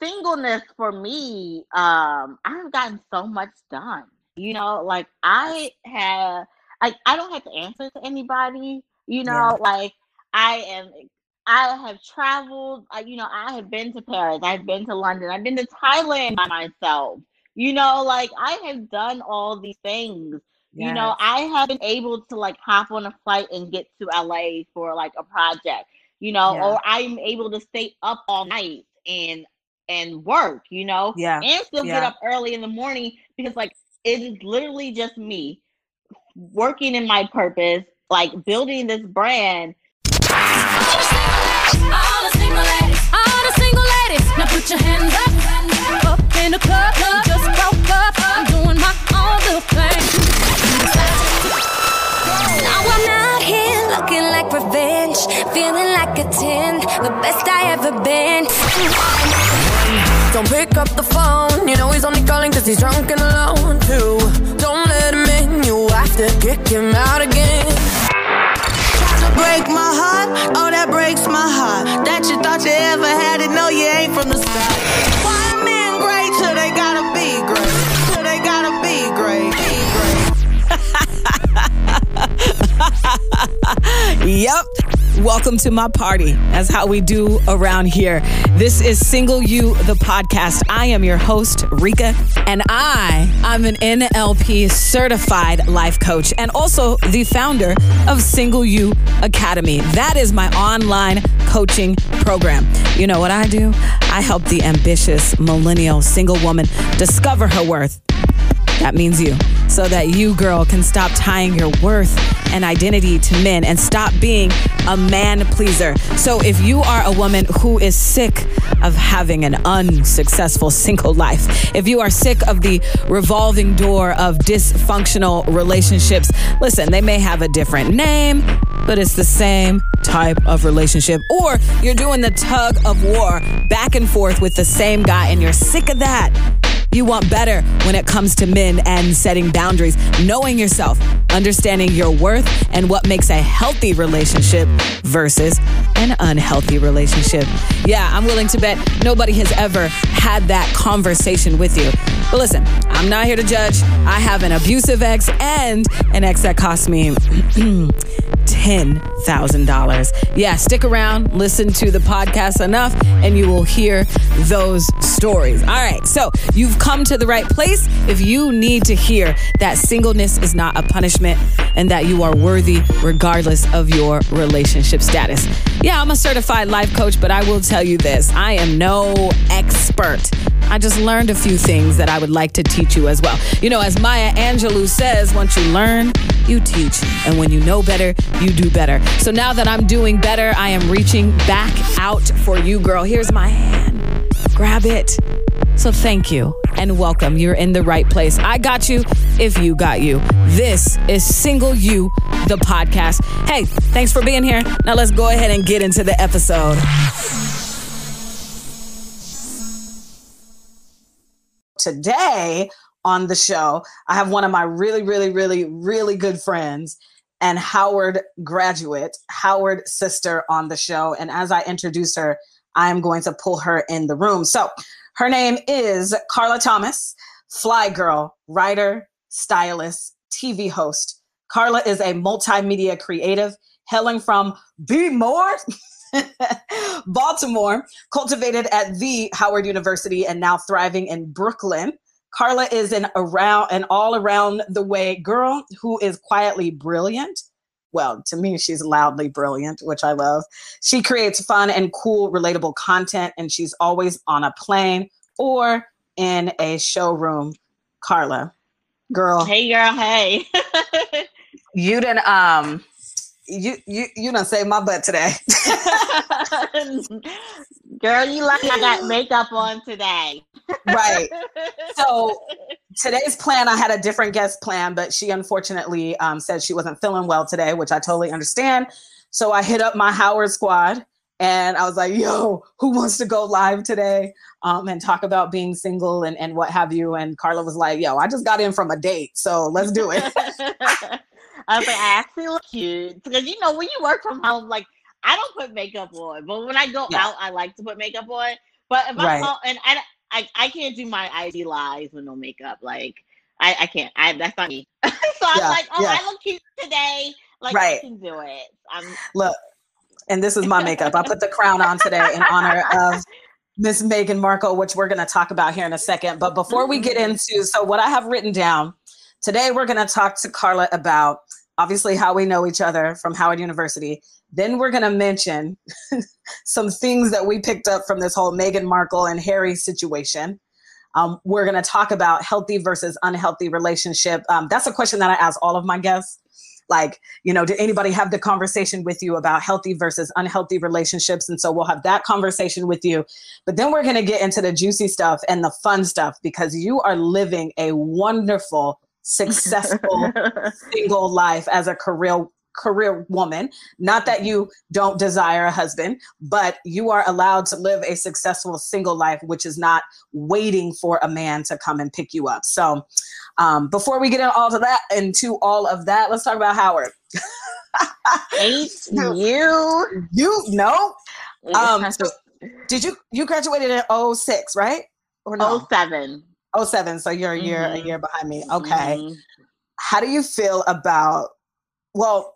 singleness for me, um, I've gotten so much done. You know, like I have, I, I don't have to answer to anybody. You know, yeah. like I am I have traveled, you know, I have been to Paris, I've been to London, I've been to Thailand by myself. You know, like I have done all these things. Yes. You know, I have been able to like hop on a flight and get to LA for like a project, you know, yeah. or I'm able to stay up all night and and work, you know, yeah, and still yeah. get up early in the morning because like it is literally just me working in my purpose, like building this brand. All the single ladies, all the single ladies, now put your hands up, up in the club. Now I'm out here looking like revenge, feeling like a 10, the best I ever been. Don't pick up the phone, you know he's only calling cause he's drunk and alone too. Don't let him in, you have to kick him out again Tried to break my heart, oh that breaks my heart. That you thought you ever had it, no you ain't from the start. yep. Welcome to my party. That's how we do around here. This is Single You, the podcast. I am your host, Rika, and I, I'm an NLP certified life coach and also the founder of Single You Academy. That is my online coaching program. You know what I do? I help the ambitious millennial single woman discover her worth that means you. So that you, girl, can stop tying your worth and identity to men and stop being a man pleaser. So if you are a woman who is sick of having an unsuccessful single life, if you are sick of the revolving door of dysfunctional relationships, listen, they may have a different name, but it's the same type of relationship. Or you're doing the tug of war back and forth with the same guy and you're sick of that. You want better when it comes to men and setting boundaries, knowing yourself, understanding your worth, and what makes a healthy relationship versus an unhealthy relationship. Yeah, I'm willing to bet nobody has ever had that conversation with you. But listen, I'm not here to judge. I have an abusive ex and an ex that cost me $10,000. Yeah, stick around, listen to the podcast enough, and you will hear those stories. All right, so you've come to the right place if you need to hear that singleness is not a punishment and that you are worthy regardless of your relationship status. Yeah, I'm a certified life coach, but I will tell you this I am no expert. I just learned a few things that I would like to teach you as well. You know, as Maya Angelou says, once you learn, you teach. And when you know better, you do better. So now that I'm doing better, I am reaching back out for you, girl. Here's my hand. Grab it. So thank you and welcome. You're in the right place. I got you if you got you. This is Single You, the podcast. Hey, thanks for being here. Now let's go ahead and get into the episode. Today on the show, I have one of my really, really, really, really good friends and Howard graduate, Howard sister on the show. And as I introduce her, I am going to pull her in the room. So her name is Carla Thomas, fly girl, writer, stylist, TV host. Carla is a multimedia creative hailing from Be More. Baltimore, cultivated at the Howard University and now thriving in Brooklyn. Carla is an around and all around the way girl who is quietly brilliant. Well, to me, she's loudly brilliant, which I love. She creates fun and cool, relatable content, and she's always on a plane or in a showroom. Carla, girl. Hey, girl. Hey. you didn't um you you you done saved my butt today. Girl, you like I got makeup on today. right. So today's plan, I had a different guest plan, but she unfortunately um, said she wasn't feeling well today, which I totally understand. So I hit up my Howard squad and I was like, yo, who wants to go live today um, and talk about being single and, and what have you? And Carla was like, yo, I just got in from a date, so let's do it. I was like, I actually look cute because you know when you work from home, like I don't put makeup on, but when I go yeah. out, I like to put makeup on. But if right. I'm home, and I, I I can't do my IG lives with no makeup. Like I, I can't. I that's not me. so I'm yeah, like, oh, yeah. I look cute today. Like right. I can do it. I'm look, and this is my makeup. I put the crown on today in honor of Miss Meghan Markle, which we're going to talk about here in a second. But before we get mm-hmm. into, so what I have written down today, we're going to talk to Carla about obviously how we know each other from Howard University. Then we're going to mention some things that we picked up from this whole Meghan Markle and Harry situation. Um, we're going to talk about healthy versus unhealthy relationship. Um, that's a question that I ask all of my guests. Like, you know, did anybody have the conversation with you about healthy versus unhealthy relationships? And so we'll have that conversation with you. But then we're going to get into the juicy stuff and the fun stuff because you are living a wonderful, successful single life as a career career woman. Not that you don't desire a husband, but you are allowed to live a successful single life, which is not waiting for a man to come and pick you up. So, um, before we get into all of that, into all of that, let's talk about Howard. Ain't you? You know? Um, so did you you graduated in 06, right? Or no? 07. 07. So you're a year mm-hmm. a year behind me. Okay. Mm-hmm. How do you feel about well,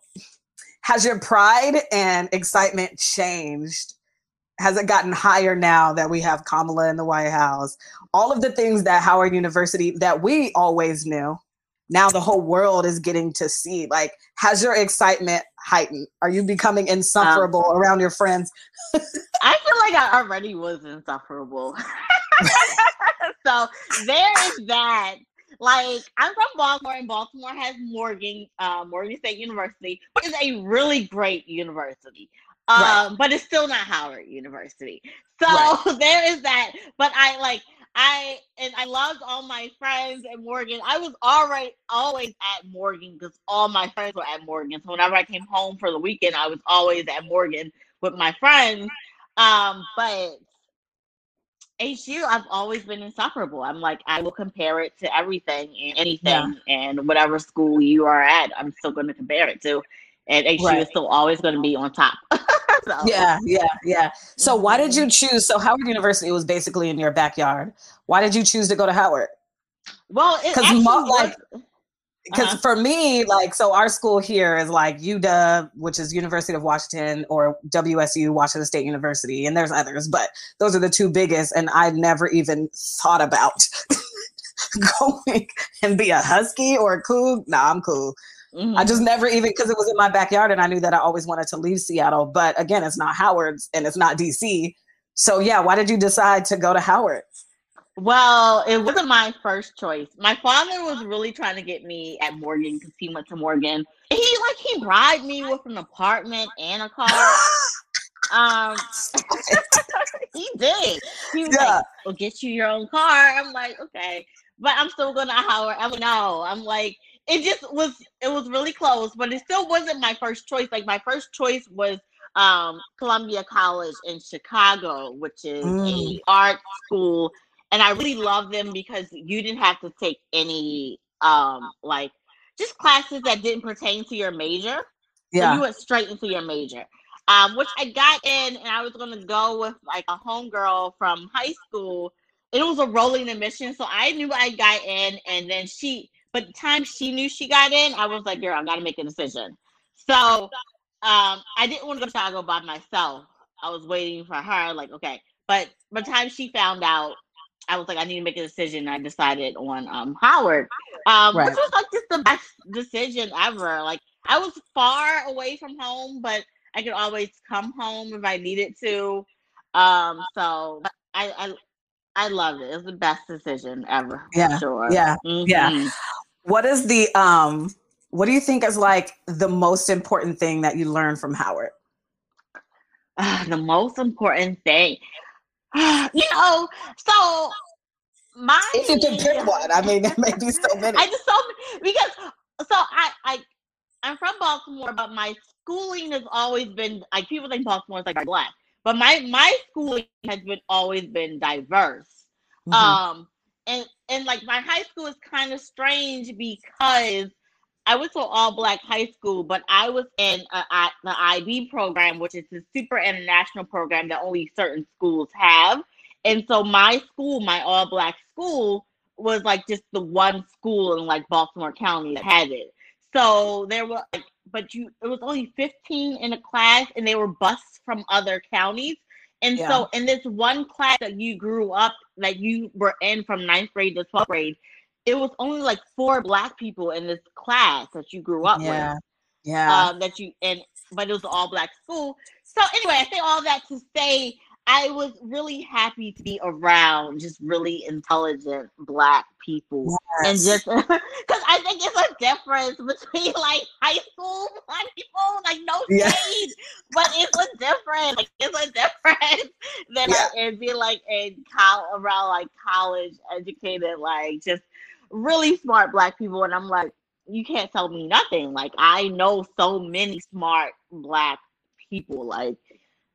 has your pride and excitement changed? Has it gotten higher now that we have Kamala in the White House? All of the things that Howard University that we always knew, now the whole world is getting to see. Like, has your excitement heightened? Are you becoming insufferable um, around your friends? I feel like I already was insufferable. so there is that. Like I'm from Baltimore, and Baltimore has Morgan, uh, Morgan State University, which is a really great university. Um, right. but it's still not Howard University. So right. there is that. But I like I and I loved all my friends at Morgan. I was already always at Morgan because all my friends were at Morgan. So whenever I came home for the weekend, I was always at Morgan with my friends. Um, but HU, I've always been insufferable. I'm like, I will compare it to everything and anything yeah. and whatever school you are at, I'm still going to compare it to. And HU right. is still always going to be on top. so. Yeah, yeah, yeah. So why did you mm-hmm. choose? So Howard University was basically in your backyard. Why did you choose to go to Howard? Well, because like because uh-huh. for me, like, so our school here is like UW, which is University of Washington, or WSU, Washington State University, and there's others, but those are the two biggest. And I never even thought about going and be a husky or a Coug. Nah, I'm cool. Mm-hmm. I just never even because it was in my backyard, and I knew that I always wanted to leave Seattle. But again, it's not Howard's, and it's not DC. So yeah, why did you decide to go to Howard? Well, it wasn't my first choice. My father was really trying to get me at Morgan because he went to Morgan. He like he bribed me with an apartment and a car. um, he did. He was yeah. like, "We'll get you your own car." I'm like, "Okay," but I'm still gonna Howard. I'm like, no. I'm like, it just was. It was really close, but it still wasn't my first choice. Like my first choice was um Columbia College in Chicago, which is mm. a art school and I really love them because you didn't have to take any um like just classes that didn't pertain to your major. Yeah. So you went straight into your major. Um, which I got in and I was gonna go with like a homegirl from high school. It was a rolling admission, so I knew I got in, and then she but the time she knew she got in, I was like, girl, I gotta make a decision. So um I didn't want to go to Chicago by myself. I was waiting for her, like, okay. But by the time she found out, I was like, I need to make a decision. I decided on um Howard, um, right. which was like just the best decision ever. Like I was far away from home, but I could always come home if I needed to. Um, so I I I loved it. It was the best decision ever. Yeah, sure. Yeah, mm-hmm. yeah. What is the um? What do you think is like the most important thing that you learned from Howard? Uh, the most important thing. you know, so my if you can pick one, I mean, there may be so many. I just so because so I I I'm from Baltimore, but my schooling has always been like people think Baltimore is like black, but my my schooling has been always been diverse. Mm-hmm. Um, and and like my high school is kind of strange because I went to all black high school, but I was in a, the IB program, which is a super international program that only certain schools have. And so my school, my all black school, was like just the one school in like Baltimore County that had it. So there were like, but you, it was only 15 in a class and they were bused from other counties. And yeah. so in this one class that you grew up, that you were in from ninth grade to 12th grade, it was only like four black people in this class that you grew up yeah. with. Yeah. Um, that you and but it was all black school. So anyway, I say all that to say I was really happy to be around just really intelligent black people yes. and just because I think it's a difference between like high school black people, like no shade, yeah. but it's a difference. Like it's a difference than yeah. like, and be like in college around like college educated, like just really smart black people, and I'm like, you can't tell me nothing. Like I know so many smart black people, like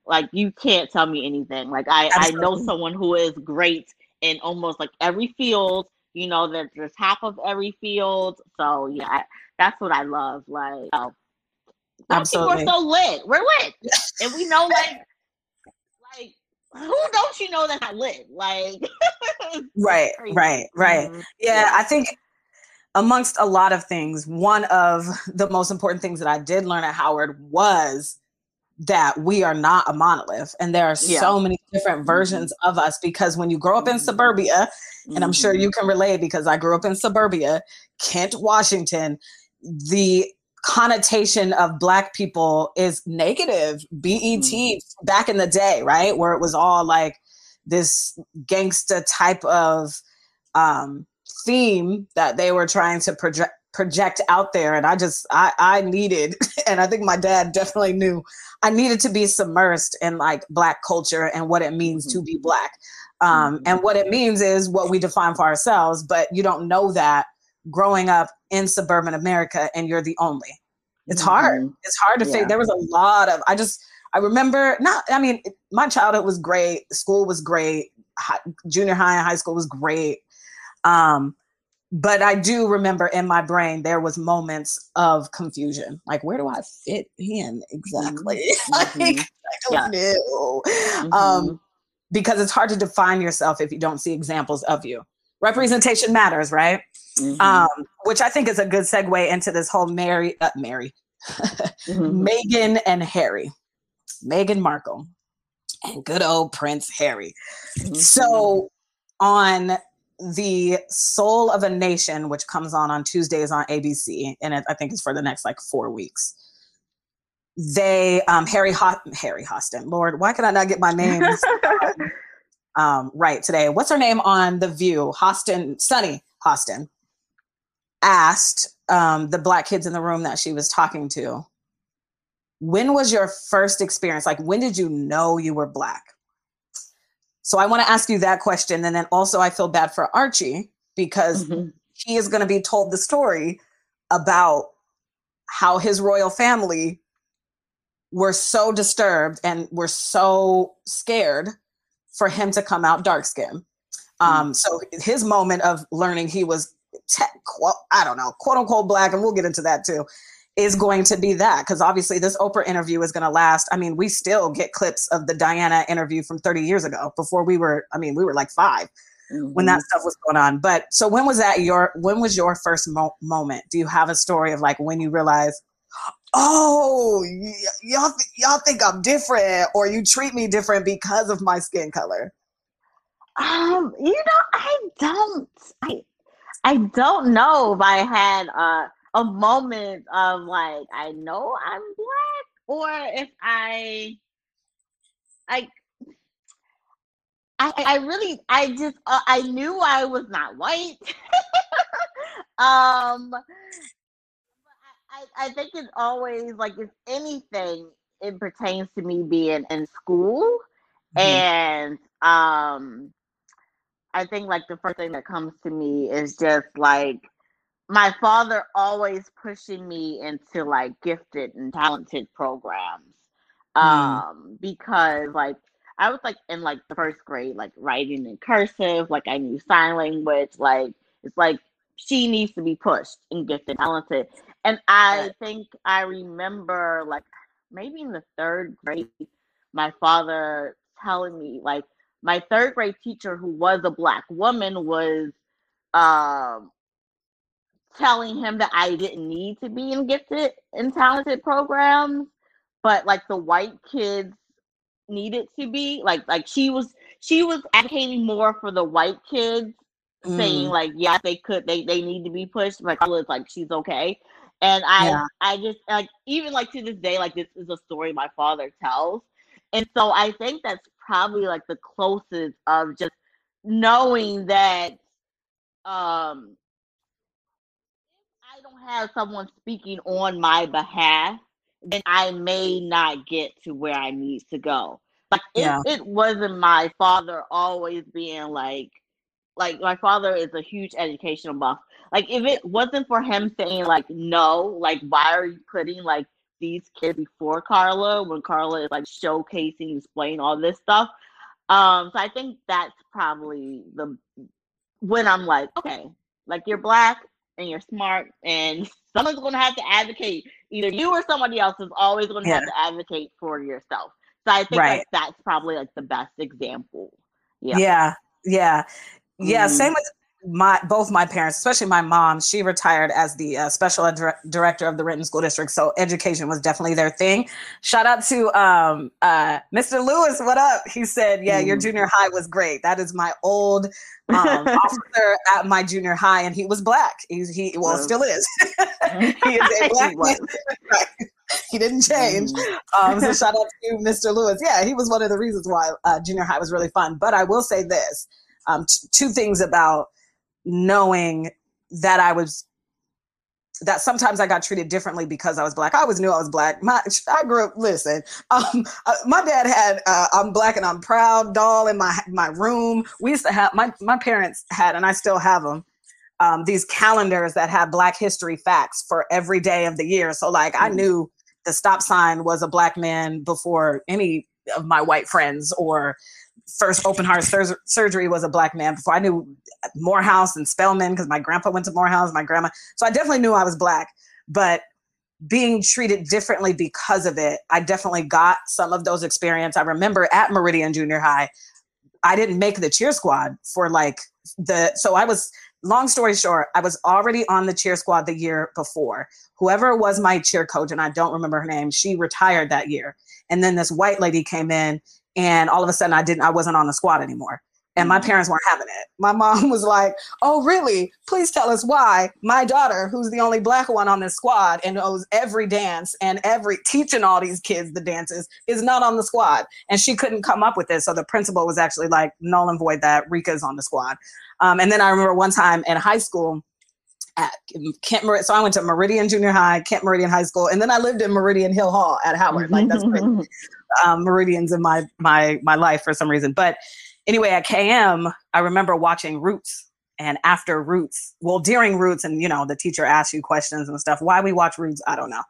like you can't tell me anything. Like I, I know someone who is great in almost like every field. You know that there's half of every field. So yeah, I, that's what I love. Like oh, Absolutely. we're so lit. We're lit, and we know like who don't you know that I lit? Like right, right, right. Mm-hmm. Yeah, yeah, I think amongst a lot of things, one of the most important things that I did learn at Howard was that we are not a monolith and there are yeah. so many different mm-hmm. versions mm-hmm. of us because when you grow up in suburbia mm-hmm. and i'm sure you mm-hmm. can relate because i grew up in suburbia kent washington the connotation of black people is negative bet mm-hmm. back in the day right where it was all like this gangsta type of um, theme that they were trying to project project out there and i just i i needed and i think my dad definitely knew i needed to be submersed in like black culture and what it means mm-hmm. to be black um, mm-hmm. and what it means is what we define for ourselves but you don't know that growing up in suburban america and you're the only it's mm-hmm. hard it's hard to yeah. figure there was a lot of i just i remember not i mean my childhood was great school was great high, junior high and high school was great um, but I do remember in my brain there was moments of confusion. Like, where do I fit in exactly? Mm-hmm. like, I don't yeah. know. Mm-hmm. Um, because it's hard to define yourself if you don't see examples of you. Representation matters, right? Mm-hmm. Um, which I think is a good segue into this whole Mary, uh, Mary, mm-hmm. Meghan and Harry, Meghan Markle, and good old Prince Harry. Mm-hmm. So on the Soul of a Nation, which comes on on Tuesdays on ABC, and it, I think it's for the next like four weeks. They, um, Harry, Ho- Harry Hostin, Lord, why can I not get my names um, right today? What's her name on The View? Hostin, Sunny Hostin, asked um, the black kids in the room that she was talking to, when was your first experience? Like, when did you know you were black? So I want to ask you that question. And then also, I feel bad for Archie because mm-hmm. he is going to be told the story about how his royal family were so disturbed and were so scared for him to come out dark skinned. Um, mm-hmm. So his moment of learning he was, te- I don't know, quote unquote black, and we'll get into that too, is going to be that because obviously this Oprah interview is going to last. I mean, we still get clips of the Diana interview from 30 years ago before we were, I mean, we were like 5 mm-hmm. when that mm-hmm. stuff was going on. But so when was that your, when was your first mo- moment? Do you have a story of like when you realized, oh, y- y'all, th- y'all think I'm different or you treat me different because of my skin color? Um, you know, I don't, I, I don't know if I had, uh, a moment of like I know I'm black or if I I I, I really I just uh, I knew I was not white. um I, I think it's always like if anything it pertains to me being in school mm-hmm. and um I think like the first thing that comes to me is just like my father always pushing me into like gifted and talented programs mm. um because like i was like in like the first grade like writing in cursive like i knew sign language like it's like she needs to be pushed and gifted talented and i think i remember like maybe in the third grade my father telling me like my third grade teacher, who was a black woman, was um, telling him that I didn't need to be in gifted and talented programs, but like the white kids needed to be. Like like she was she was advocating more for the white kids, mm. saying like yeah they could they they need to be pushed. But was like she's okay. And I yeah. I just like even like to this day like this is a story my father tells. And so I think that's probably like the closest of just knowing that um if I don't have someone speaking on my behalf, then I may not get to where I need to go. Like yeah. it, it wasn't my father always being like like my father is a huge educational buff. Like if it wasn't for him saying like no, like why are you putting like these kids before Carla when Carla is like showcasing, displaying all this stuff. Um, so I think that's probably the when I'm like, okay, like you're black and you're smart and someone's gonna have to advocate. Either you or somebody else is always gonna yeah. have to advocate for yourself. So I think right. like that's probably like the best example. Yeah. Yeah. Yeah. Yeah. Mm-hmm. Same with my both my parents, especially my mom, she retired as the uh, special ed- director of the Renton School District, so education was definitely their thing. Shout out to um, uh, Mr. Lewis. What up? He said, "Yeah, mm. your junior high was great. That is my old um, officer at my junior high, and he was black. He's he well still is. he is a black man. he didn't change. Um, so shout out to you, Mr. Lewis. Yeah, he was one of the reasons why uh, junior high was really fun. But I will say this: um, t- two things about knowing that I was that sometimes I got treated differently because I was black. I always knew I was black. My I grew up. Listen, um, uh, my dad had uh, "I'm black and I'm proud" doll in my my room. We used to have my my parents had, and I still have them. Um, these calendars that have Black History facts for every day of the year. So like mm. I knew the stop sign was a black man before any of my white friends or first open heart sur- surgery was a black man before I knew Morehouse and Spelman because my grandpa went to Morehouse, my grandma. So I definitely knew I was black, but being treated differently because of it, I definitely got some of those experience. I remember at Meridian Junior High, I didn't make the cheer squad for like the so I was long story short, I was already on the cheer squad the year before. Whoever was my cheer coach, and I don't remember her name, she retired that year. And then this white lady came in and all of a sudden I didn't I wasn't on the squad anymore. And my mm-hmm. parents weren't having it. My mom was like, Oh, really? Please tell us why my daughter, who's the only black one on this squad and knows every dance and every teaching all these kids the dances, is not on the squad. And she couldn't come up with it. So the principal was actually like, null and void that Rika's on the squad. Um, and then I remember one time in high school, at Kent Meridian. So I went to Meridian Junior High, Kent Meridian High School, and then I lived in Meridian Hill Hall at Howard. Like that's um, Meridians in my my my life for some reason. But anyway, at KM, I remember watching Roots. And after Roots, well, during Roots, and you know, the teacher asked you questions and stuff. Why we watch Roots, I don't know.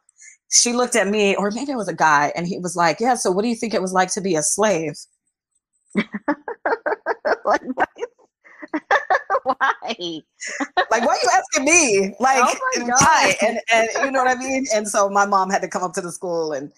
She looked at me, or maybe it was a guy, and he was like, "Yeah, so what do you think it was like to be a slave?" like, why? like, why are you asking me? Like, oh why? And, and you know what I mean? And so my mom had to come up to the school and,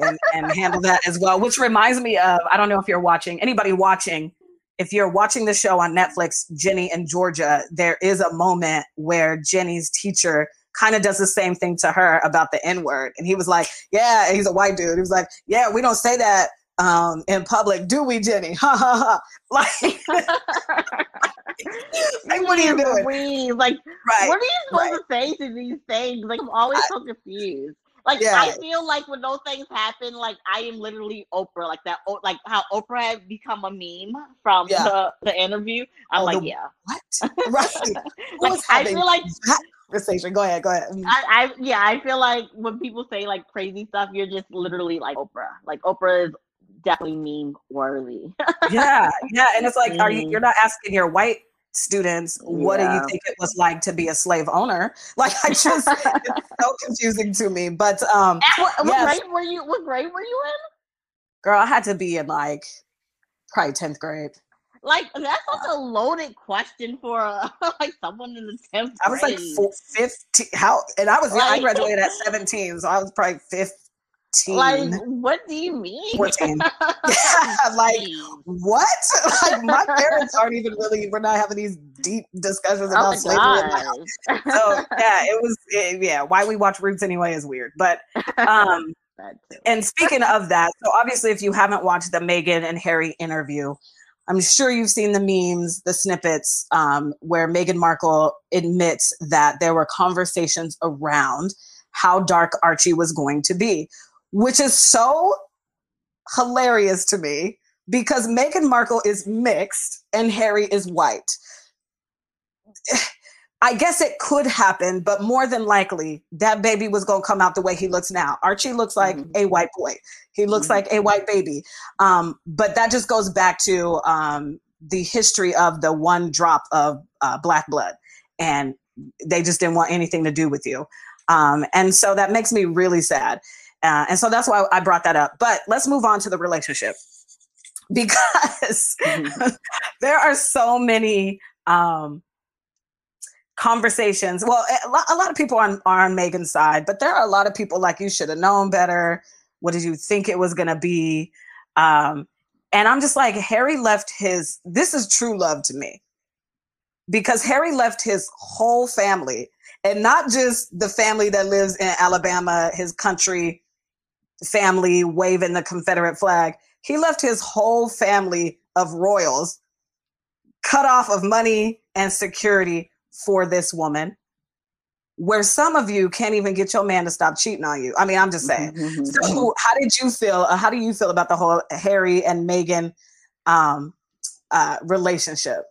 and, and handle that as well, which reminds me of, I don't know if you're watching, anybody watching, if you're watching the show on Netflix, Ginny and Georgia, there is a moment where Ginny's teacher kind of does the same thing to her about the N word. And he was like, Yeah, he's a white dude. He was like, Yeah, we don't say that um, in public, do we, Ginny? Ha ha ha. Like, like what are you doing? We, like, right, what are you supposed right. to say to these things? Like, I'm always I, so confused. Like, yeah. I feel like when those things happen, like, I am literally Oprah, like that, like how Oprah had become a meme from yeah. the, the interview. I'm oh, like, the, yeah. What? Right. like, I feel like conversation. Go ahead, go ahead. Mm. I, I yeah, I feel like when people say like crazy stuff, you're just literally like Oprah. Like Oprah is definitely meme worthy. yeah, yeah, and it's like, mm. are you? You're not asking your white students what yeah. do you think it was like to be a slave owner like i just it's so confusing to me but um what, what yes. grade were you what grade were you in girl i had to be in like probably 10th grade like that's such a loaded question for uh, like someone in the 10th i was like 15 how and i was like, i graduated at 17 so i was probably 15 Like, what do you mean? 14. like, what? like, my parents aren't even really, we're not having these deep discussions oh about oh slavery. So, yeah, it was, it, yeah, why we watch Roots anyway is weird. But, um, and speaking of that, so obviously, if you haven't watched the Meghan and Harry interview, I'm sure you've seen the memes, the snippets um, where Meghan Markle admits that there were conversations around how dark Archie was going to be, which is so hilarious to me because Meghan Markle is mixed and Harry is white. I guess it could happen, but more than likely, that baby was going to come out the way he looks now. Archie looks like mm-hmm. a white boy. He looks mm-hmm. like a white baby. Um, but that just goes back to um, the history of the one drop of uh, black blood. And they just didn't want anything to do with you. Um, and so that makes me really sad. Uh, and so that's why I brought that up. But let's move on to the relationship because mm-hmm. there are so many um, conversations. Well, a lot, of people are, are on Meghan's side, but there are a lot of people like you should have known better. What did you think it was going to be? Um, and I'm just like, Harry left his, this is true love to me because Harry left his whole family and not just the family that lives in Alabama, his country family waving the Confederate flag. He left his whole family of royals cut off of money and security for this woman where some of you can't even get your man to stop cheating on you. I mean, I'm just saying. Mm-hmm. mm-hmm. So, how did you feel? Uh, how do you feel about the whole Harry and Meghan um, uh, relationship?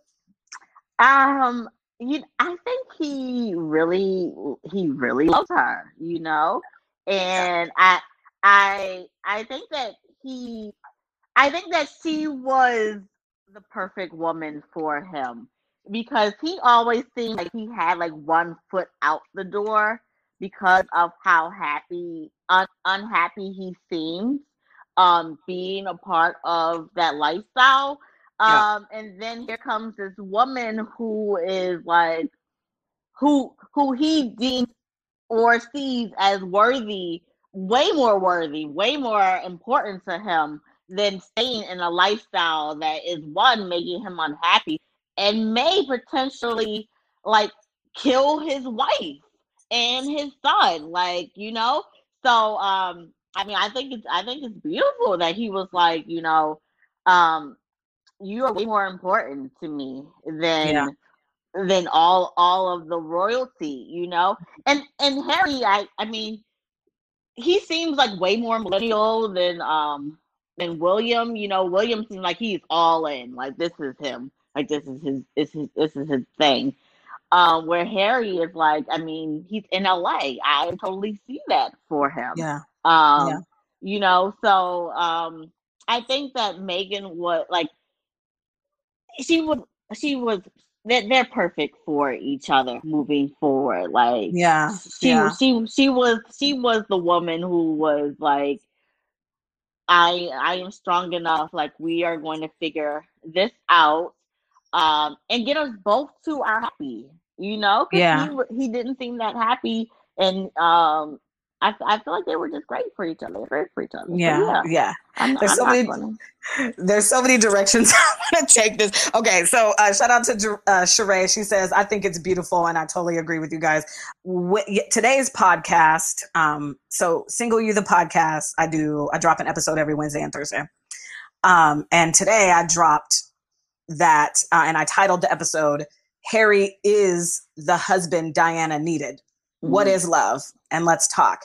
Um, you, I think he really, he really loves her. You know, and I, I, I think that he, I think that she was the perfect woman for him because he always seemed like he had like one foot out the door because of how happy un- unhappy he seemed um being a part of that lifestyle um yeah. and then here comes this woman who is like who who he deems or sees as worthy way more worthy way more important to him than staying in a lifestyle that is one making him unhappy and may potentially like kill his wife and his son like you know so um i mean i think it's i think it's beautiful that he was like you know um you are way more important to me than yeah. than all all of the royalty you know and and harry i i mean he seems like way more millennial than um than william you know william seems like he's all in like this is him like this is his this is this is his thing. Um, where Harry is like, I mean, he's in LA. I totally see that for him. Yeah. Um, yeah. you know, so um I think that Meghan was like she was she was they're, they're perfect for each other moving forward. Like yeah, she yeah. she she was she was the woman who was like I I am strong enough. Like we are going to figure this out um, and get us both to our happy. You know, yeah, he, he didn't seem that happy, and um, I, I feel like they were just great for each other. They're great for each other. Yeah, so, yeah. yeah. I'm, there's I'm so many. Funny. There's so many directions I want to take this. Okay, so uh, shout out to uh, Sheree. She says I think it's beautiful, and I totally agree with you guys. today's podcast. Um, so single you the podcast. I do. I drop an episode every Wednesday and Thursday. Um, and today I dropped that, uh, and I titled the episode, Harry is the husband Diana needed. Mm-hmm. What is love? And let's talk.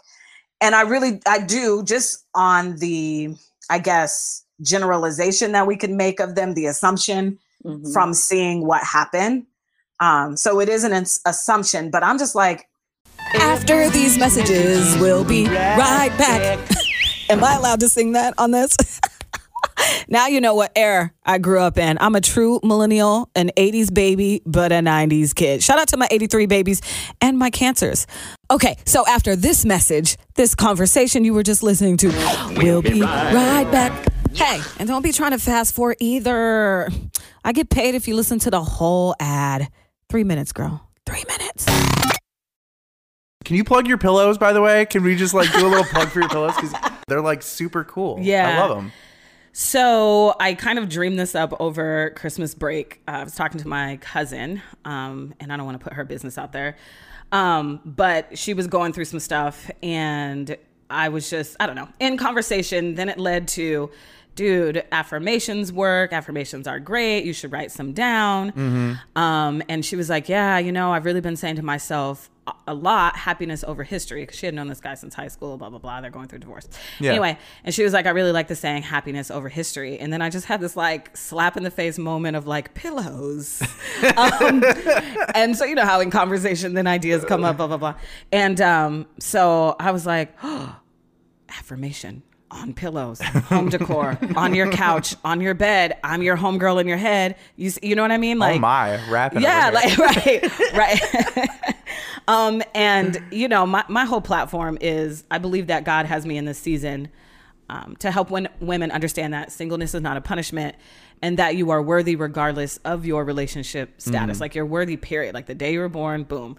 And I really, I do just on the, I guess, generalization that we can make of them, the assumption mm-hmm. from seeing what happened. Um, so it is an ins- assumption, but I'm just like, after these messages, we'll be right back. Am I allowed to sing that on this? now you know what era I grew up in. I'm a true millennial, an 80s baby, but a 90s kid. Shout out to my 83 babies and my cancers. Okay, so after this message, this conversation you were just listening to, we'll be right back. Hey, and don't be trying to fast forward either. I get paid if you listen to the whole ad. Three minutes, girl. Three minutes. Can you plug your pillows, by the way? Can we just like do a little plug for your pillows? Because they're like super cool. Yeah. I love them. So I kind of dreamed this up over Christmas break. Uh, I was talking to my cousin, um, and I don't want to put her business out there, um, but she was going through some stuff, and I was just, I don't know, in conversation. Then it led to, dude, affirmations work. Affirmations are great. You should write some down. Mm-hmm. Um, and she was like, yeah, you know, I've really been saying to myself a- lot, happiness over history, because she had known this guy since high school, blah, blah, blah. They're going through divorce. Yeah. Anyway, and she was like, I really like the saying happiness over history. And then I just had this like slap in the face moment of like pillows. um, and so, you know how in conversation, then ideas come up, blah, blah, blah. And um, so I was like, oh, affirmation on pillows, home decor, on your couch, on your bed. I'm your homegirl in your head. You, you know what I mean? Like oh my, rapping. Yeah, like right, right. um, and you know, my my whole platform is I believe that God has me in this season um, to help when, women understand that singleness is not a punishment and that you are worthy regardless of your relationship status. Like you're worthy, period. Like the day you were born, boom.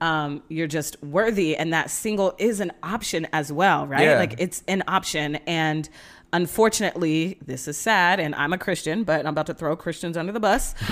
Um, you're just worthy, and that single is an option as well, right? Yeah. Like it's an option, and unfortunately, this is sad, and I'm a Christian, but I'm about to throw Christians under the bus.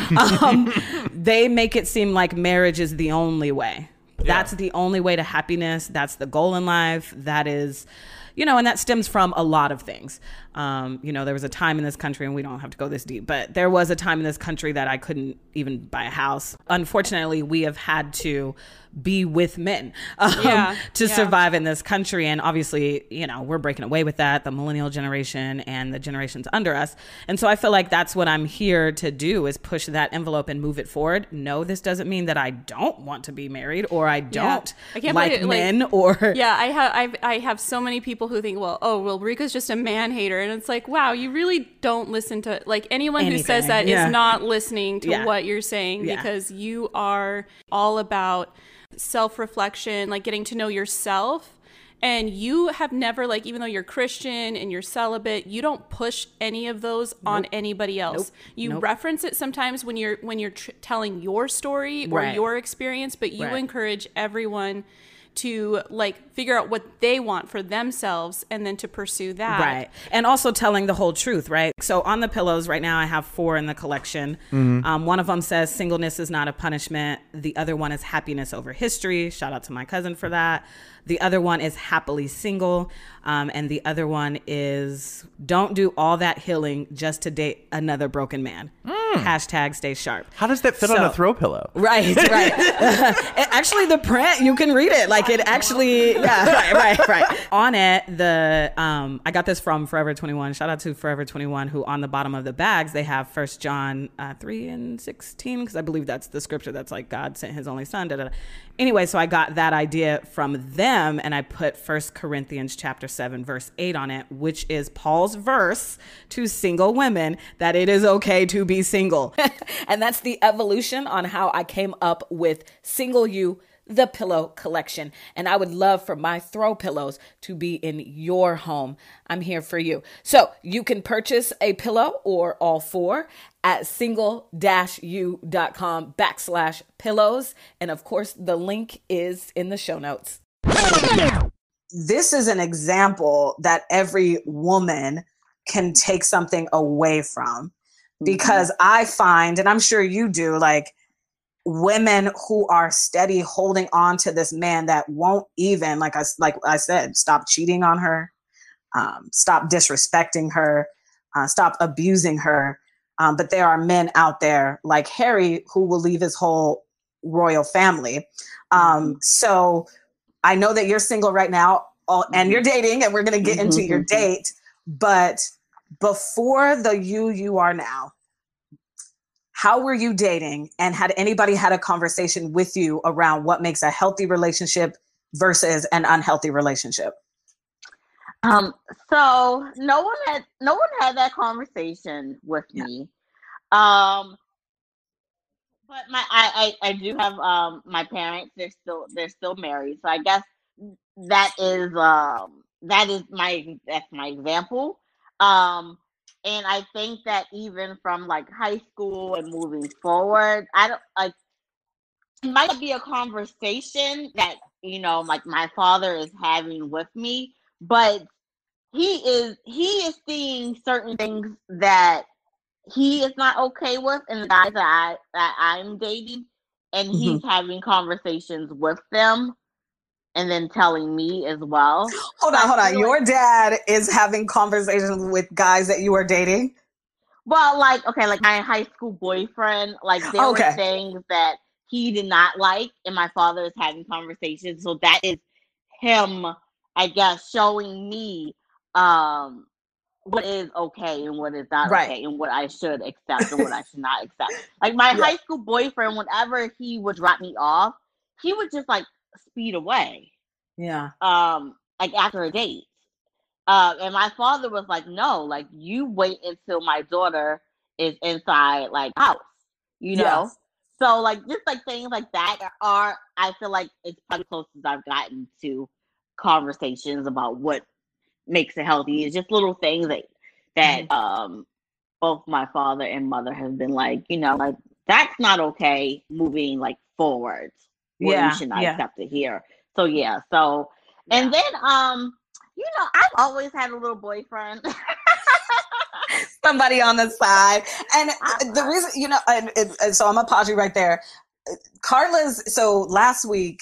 Um, they make it seem like marriage is the only way. That's the only way to happiness. That's the goal in life. That is, you know, and that stems from a lot of things. Um, you know, there was a time in this country, and we don't have to go this deep, but there was a time in this country that I couldn't even buy a house. Unfortunately, we have had to be with men um, Yeah, to yeah. survive in this country. And obviously, you know, we're breaking away with that, the millennial generation and the generations under us. And so I feel like that's what I'm here to do is push that envelope and move it forward. No, this doesn't mean that I don't want to be married or I don't I can't like it, like- men or Yeah, I have I've, I have so many people who think, well, oh, well, Rika's just a man hater, and it's like, wow, you really don't listen to like anyone who says Anything, that is yeah. not listening to Yeah. what you're saying Yeah. because you are all about self reflection, like getting to know yourself. And you have never like even though you're Christian and you're celibate, you don't push any of those on anybody else. You Nope. reference it sometimes when you're when you're tr- telling your story or Right. your experience, but you Right. encourage everyone to like figure out what they want for themselves and then to pursue that. Right. And also telling the whole truth, right? So on the pillows right now, I have four in the collection. Um, one of them says singleness is not a punishment. The other one is happiness over history. Shout out to my cousin for that. The other one is happily single. Um, and the other one is don't do all that healing just to date another broken man. Hashtag stay sharp. How does that fit on a throw pillow? Right, right. Actually, the print you can read it. Like it actually, yeah, right, right, right. On it, the um, I got this from Forever Twenty One. Shout out to Forever Twenty One, who on the bottom of the bags they have First John uh, three and sixteen because I believe that's the scripture that's like God sent His only Son. Da, da, da. Anyway, so I got that idea from them, and I put First Corinthians chapter seven verse eight on it, which is Paul's verse to single women that it is okay to be single, and that's the evolution on how I came up with Single You the pillow collection. And I would love for my throw pillows to be in your home. I'm here for you. So you can purchase a pillow or all four at single-u.com backslash pillows. And of course, the link is in the show notes. This is an example that every woman can take something away from mm-hmm. because I find, and I'm sure you do, like women who are steady holding on to this man that won't even, like I like I said, stop cheating on her, um, stop disrespecting her, uh, stop abusing her. Um, but there are men out there like Harry who will leave his whole royal family. Um, so I know that you're single right now, all, and you're dating, and we're going to get into your Mhm. date. But before the you you are now, how were you dating and had anybody had a conversation with you around what makes a healthy relationship versus an unhealthy relationship Um, so no one had no one had that conversation with Yeah. me. Um, but my I, I I do have um my parents. They're still they're still married. So I guess that is um that is my that's my example. Um, and I think that even from like high school and moving forward, I don't like it might be a conversation that you know, like my father is having with me, but he is he is seeing certain things that he is not okay with in the guys that I that I'm dating, and Mm-hmm. he's having conversations with them, and then telling me as well. Hold on, hold on. Your dad is having conversations with guys that you are dating. Well, like okay, like my high school boyfriend, like there Okay. were things that he did not like, and my father is having conversations. So that is him, I guess, showing me um what is okay and what is not Right. okay, and what I should accept and what I should not accept. Like my Yeah. high school boyfriend, whenever he would drop me off, he would just like speed away Yeah. um like after a date. Uh and my father was like, No, like you wait until my daughter is inside like house, you know? Yes. So like just like things like that are I feel like it's probably closest I've gotten to conversations about what makes it healthy. It's just little things that that Mm-hmm. um both my father and mother have been like, you know, like that's not okay moving like forward. Yeah, you should not yeah. accept it here. So yeah, so and then um, you know, I've always had a little boyfriend. Somebody on the side. And I- the reason, you know, and, and, so I'm to pause you right there. Carla's, so last week,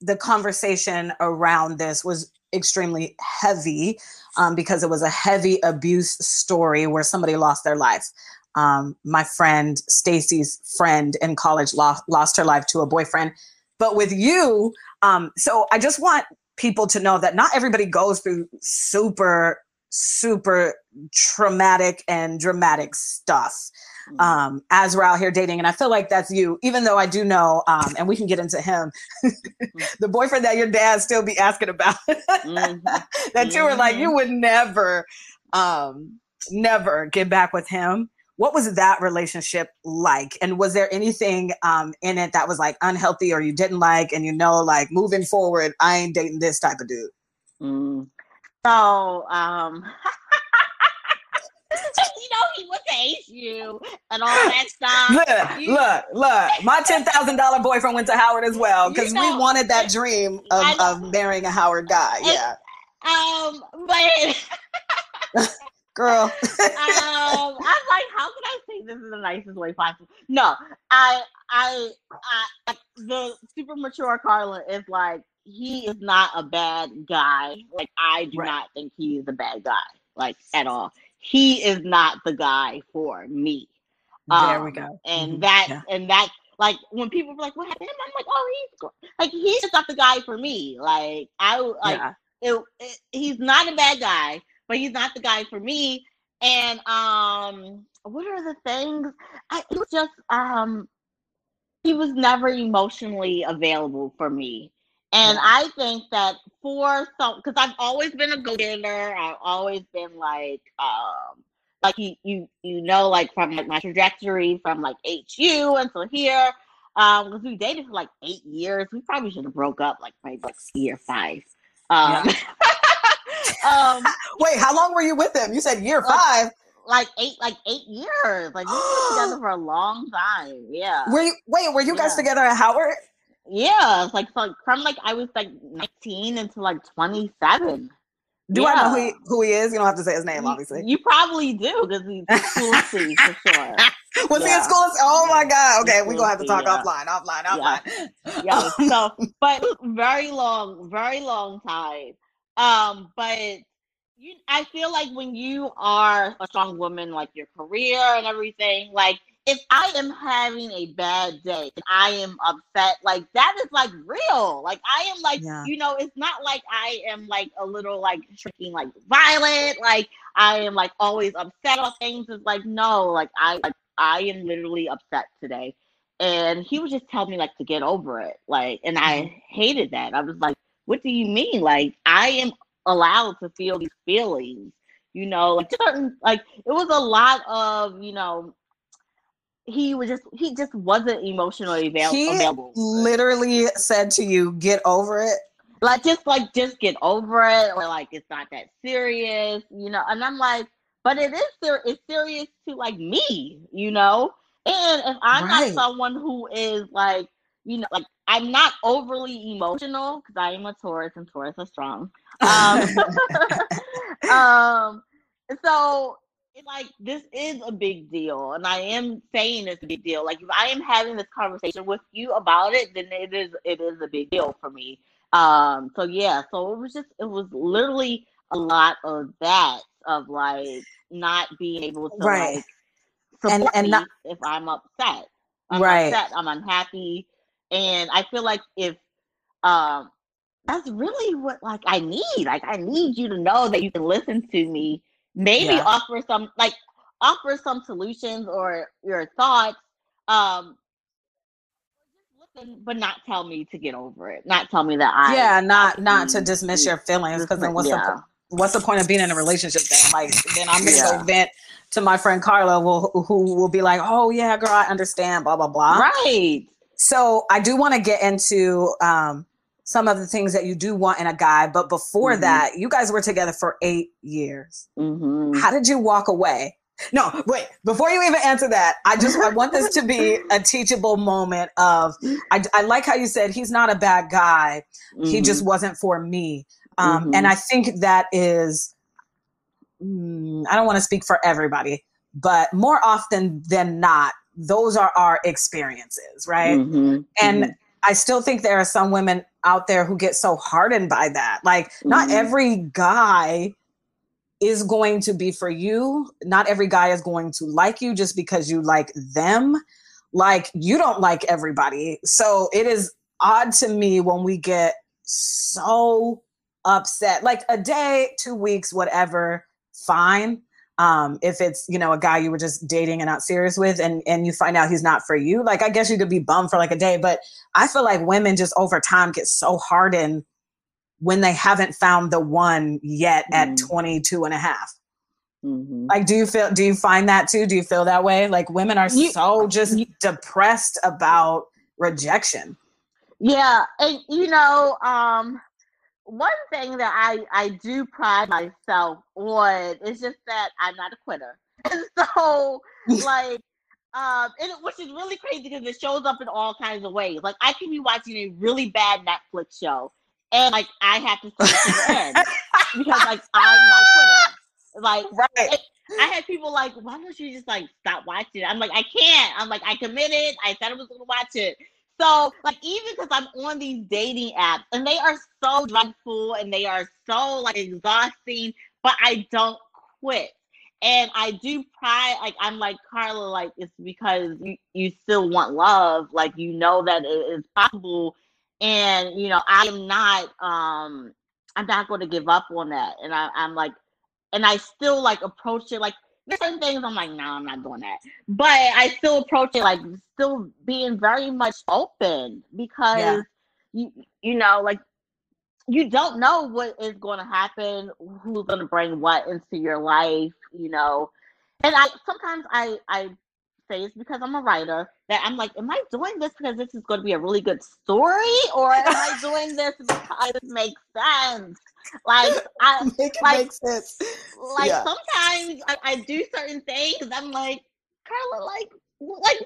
the conversation around this was extremely heavy um, because it was a heavy abuse story where somebody lost their life. Um, my friend Stacy's friend in college lost, lost her life to a boyfriend. But with you, um, so I just want people to know that not everybody goes through super, super traumatic and dramatic stuff Mm. um, as we're out here dating. And I feel like that's you, even though I do know, um, and we can get into him, the boyfriend that your dad still be asking about, Mhm. that you were like, you would never, um, never get back with him. What was that relationship like? And was there anything um, in it that was like unhealthy or you didn't like? And you know, like moving forward, I ain't dating this type of dude. Mm. So, um, you know, he went to HU and all that stuff. Look, You- look, look. My ten thousand dollar boyfriend went to Howard as well You because we wanted that dream of, know. of marrying a Howard guy. And- Yeah, Um, but girl. um, I'm like, how can I say this in the nicest way possible? No, I, I, I, the super mature Carla is like, he is not a bad guy. Like, I do Right. not think he is a bad guy, like at all. He is not the guy for me. there we Um, go. And Mhm. that, Yeah. and that, like, when people are like, "What happened?" I'm like, "Oh, he's go-" like, he's just not the guy for me." Like, I like yeah. it, it, he's not a bad guy, but he's not the guy for me. And um, what are the things? I it was just um, he was never emotionally available for me. And Yeah. I think that for some, because I've always been a go-getter, I've always been like, um, like you, you, you know, like from like my trajectory from like HU until here, um, because we dated for like eight years. We probably should have broke up like maybe like year five. Um, um, Wait, how long were you with him? You said year Like- five. like eight, like eight years. Like we've been together for a long time. Yeah, Were you wait? Were you guys Yeah. together at Howard? yeah. Like so from like I was like nineteen until like twenty seven. Do I know who he, who he is? You don't have to say his name, obviously. you probably do because he's cool see for sure. Was he in school? Oh my God. Okay, we're gonna have to talk yeah. offline, offline, offline. Yeah. So, but very long, very long time. Um, but you, I feel like when you are a strong woman, like your career and everything, like if I am having a bad day and I am upset, like that is like real. Like I am like, Yeah. you know, it's not like I am like a little like shrinking like violent, like I am like always upset about things. It's like no, like I like I am literally upset today. And he would just tell me like to get over it. Like and I hated that. I was like, what do you mean? Like I am allowed to feel these feelings. You know, like certain like it was a lot of, you know, he was just he just wasn't emotionally avail- He available. literally said to you, "Get over it." like just like just get over it or like it's not that serious you know and i'm like but it is ser- it's serious to like me you know and if i'm Right. not someone who is like you know like I'm not overly emotional because I am a Taurus and Taurus are strong. Um, um, so it's like this is a big deal, and I am saying it's a big deal. Like if I am having this conversation with you about it, then it is it is a big deal for me. Um, so yeah, so it was just it was literally a lot of that of like not being able to Right. like support And- and me not- if I'm upset. I'm Right. upset. I'm unhappy, and I feel like if um that's really what like I need. Like I need you to know that you can listen to me. Maybe Yeah. offer some like offer some solutions or your thoughts. Um just listen, but not tell me to get over it. Not tell me that I yeah, not not to dismiss your feelings because then what's the yeah. po- what's the point of being in a relationship then? Like then I'm gonna Yeah. go vent to my friend Carla who, who will be like, oh yeah, girl, I understand, blah blah blah. Right. So I do want to get into um, some of the things that you do want in a guy, but before Mhm. that, you guys were together for eight years. hmm How did you walk away? No, wait. Before you even answer that, I just I want this to be a teachable moment. Of I, I like how you said he's not a bad guy. He Mm-hmm. just wasn't for me. Um, And I think that is, mm, I don't want to speak for everybody, but more often than not, those are our experiences, right? Mhm, And mhm. I still think there are some women out there who get so hardened by that. Like, not Mhm. every guy is going to be for you. Not every guy is going to like you just because you like them. Like, you don't like everybody. So it is odd to me when we get so upset. Like a day, two weeks, whatever, fine. Um, if it's you know a guy you were just dating and not serious with, and and you find out he's not for you, like I guess you could be bummed for like a day. But I feel like women just over time get so hardened when they haven't found the one yet at Mm. 22 and a half. Mhm. Like, do you feel, do you find that too? Do you feel that way? Like women are You- so just depressed about rejection. Yeah, and you know, um, one thing that I I do pride myself on is just that I'm not a quitter, and so like, um, and it, which is really crazy because it shows up in all kinds of ways. Like I can be watching a really bad Netflix show, and like I have to to the end because like I'm not a quitter. Like Right. I had people like, why don't you just like stop watching? I'm like, I can't. I'm like, I committed. I said I was gonna watch it. So like even because I'm on these dating apps and they are so dreadful and they are so like exhausting, but I don't quit. And I do pride like I'm like Carla, like it's because you, you still want love, like you know that it is possible. And you know, I am not um I'm not gonna give up on that. And I, I'm like and I still like approach it like there's certain things I'm like, no, nah, I'm not doing that. But I still approach it like still being very much open because Yeah. you you know, like you don't know what is gonna happen, who's gonna bring what into your life, you know. And I sometimes I I say it's because I'm a writer that I'm like, am I doing this because this is going to be a really good story, or am I doing this because it makes sense? Like I Make it like- make sense. like Yeah. sometimes I, I do certain things. I'm like, Carla, like, like,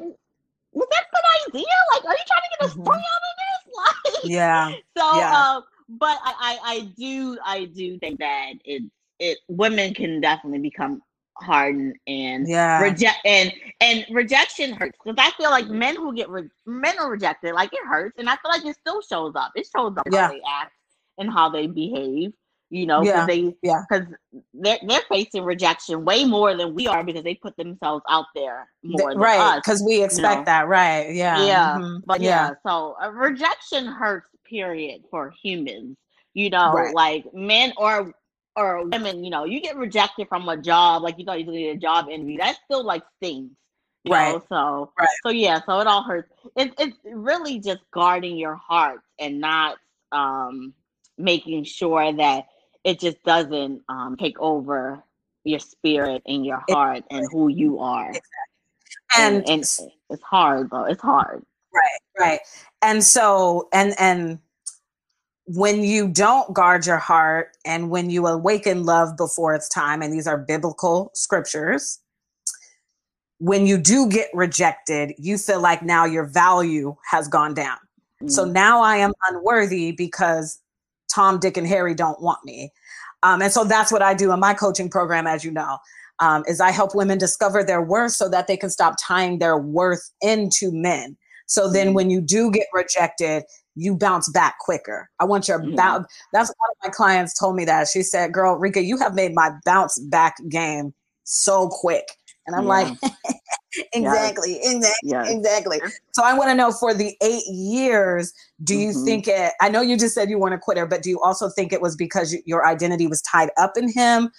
was that a good idea? Like, are you trying to get a story Mhm. out of this? Like, Yeah. so, Yeah. um, but I, I, I do, I do think that it, it, women can definitely become hardened and Yeah. reject and and rejection hurts because I feel like men who get re- men are rejected, like it hurts, and I feel like it still shows up. It shows up Yeah. how they act and how they behave. You know, Yeah. because they Yeah. because they're they're facing rejection way more than we are because they put themselves out there more than right. Because we expect know. that. Right. Yeah. Yeah, Mhm. but yeah, so uh, rejection hurts. Period for humans. You know, Right. like men or or women. You know, you get rejected from a job, like you thought you did a job interview. That still like stings. Right. Know? So Right. so yeah, so it all hurts. It's it's really just guarding your heart and not um making sure that it just doesn't um take over your spirit and your heart and who you are. And, and, and it's hard though. It's hard. right. Right. And so and and when you don't guard your heart and when you awaken love before it's time, and these are biblical scriptures, when you do get rejected, you feel like now your value has gone down. So now I am unworthy because Tom, Dick, and Harry don't want me. Um, and so that's what I do in my coaching program, as you know, um, is I help women discover their worth so that they can stop tying their worth into men. So then when you do get rejected, you bounce back quicker. I want your Mhm. bounce. That's one of my clients told me that. She said, Girl, Rika, you have made my bounce back game so quick. And I'm like, exactly, exactly, Yes. exactly. So I want to know for the eight years, do you Mhm. think it? I know you just said you weren't a quitter, but do you also think it was because y- your identity was tied up in him,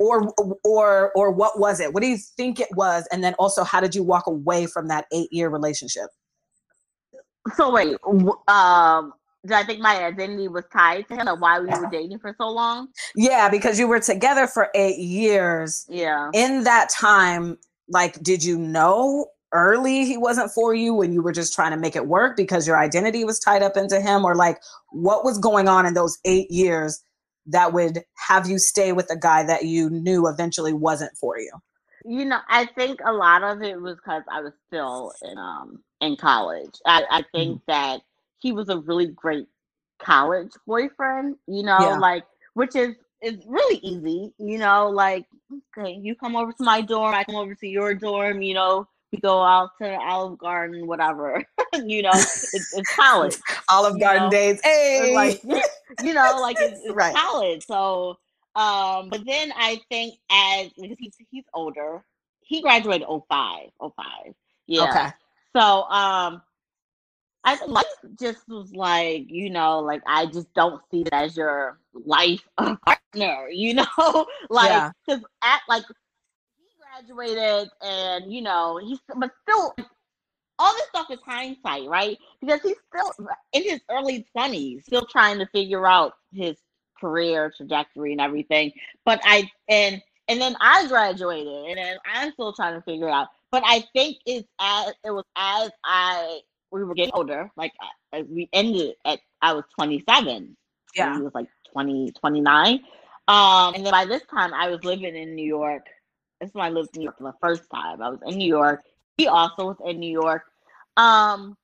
or or or what was it? What do you think it was? And then also, how did you walk away from that eight year relationship? So wait, w- um, do I think my identity was tied to him? Or why we were dating for so long? Yeah, because you were together for eight years. Yeah. In that time, like, did you know early he wasn't for you when you were just trying to make it work because your identity was tied up into him, or like, what was going on in those eight years that would have you stay with a guy that you knew eventually wasn't for you? You know, I think a lot of it was because I was still in um in college. I, I think Mm-hmm. that he was a really great college boyfriend, you know, Yeah. like which is is really easy, you know, like okay, you come over to my dorm, I come over to your dorm, you know, we go out to Olive Garden, whatever. you know, it's, it's college. Olive Garden know, days. Hey, like you know like it's, it's Right. college so um but then i think as because he's he's older he graduated 05 05 yeah okay. so um I life just was like, you know, like I just don't see it as your life partner, you know, like Yeah. because at like he graduated and you know he's but still all this stuff is hindsight, right? Because he's still in his early twenties, still trying to figure out his career trajectory and everything. But I and and then I graduated, and then I'm still trying to figure it out. But I think it's as it was as I we were getting older, like I- we ended at I was 27. Yeah. he was like 20, 29. Um, and then by this time I was living in New York. This is when I lived in New York for the first time. I was in New York. He also was in New York. Um,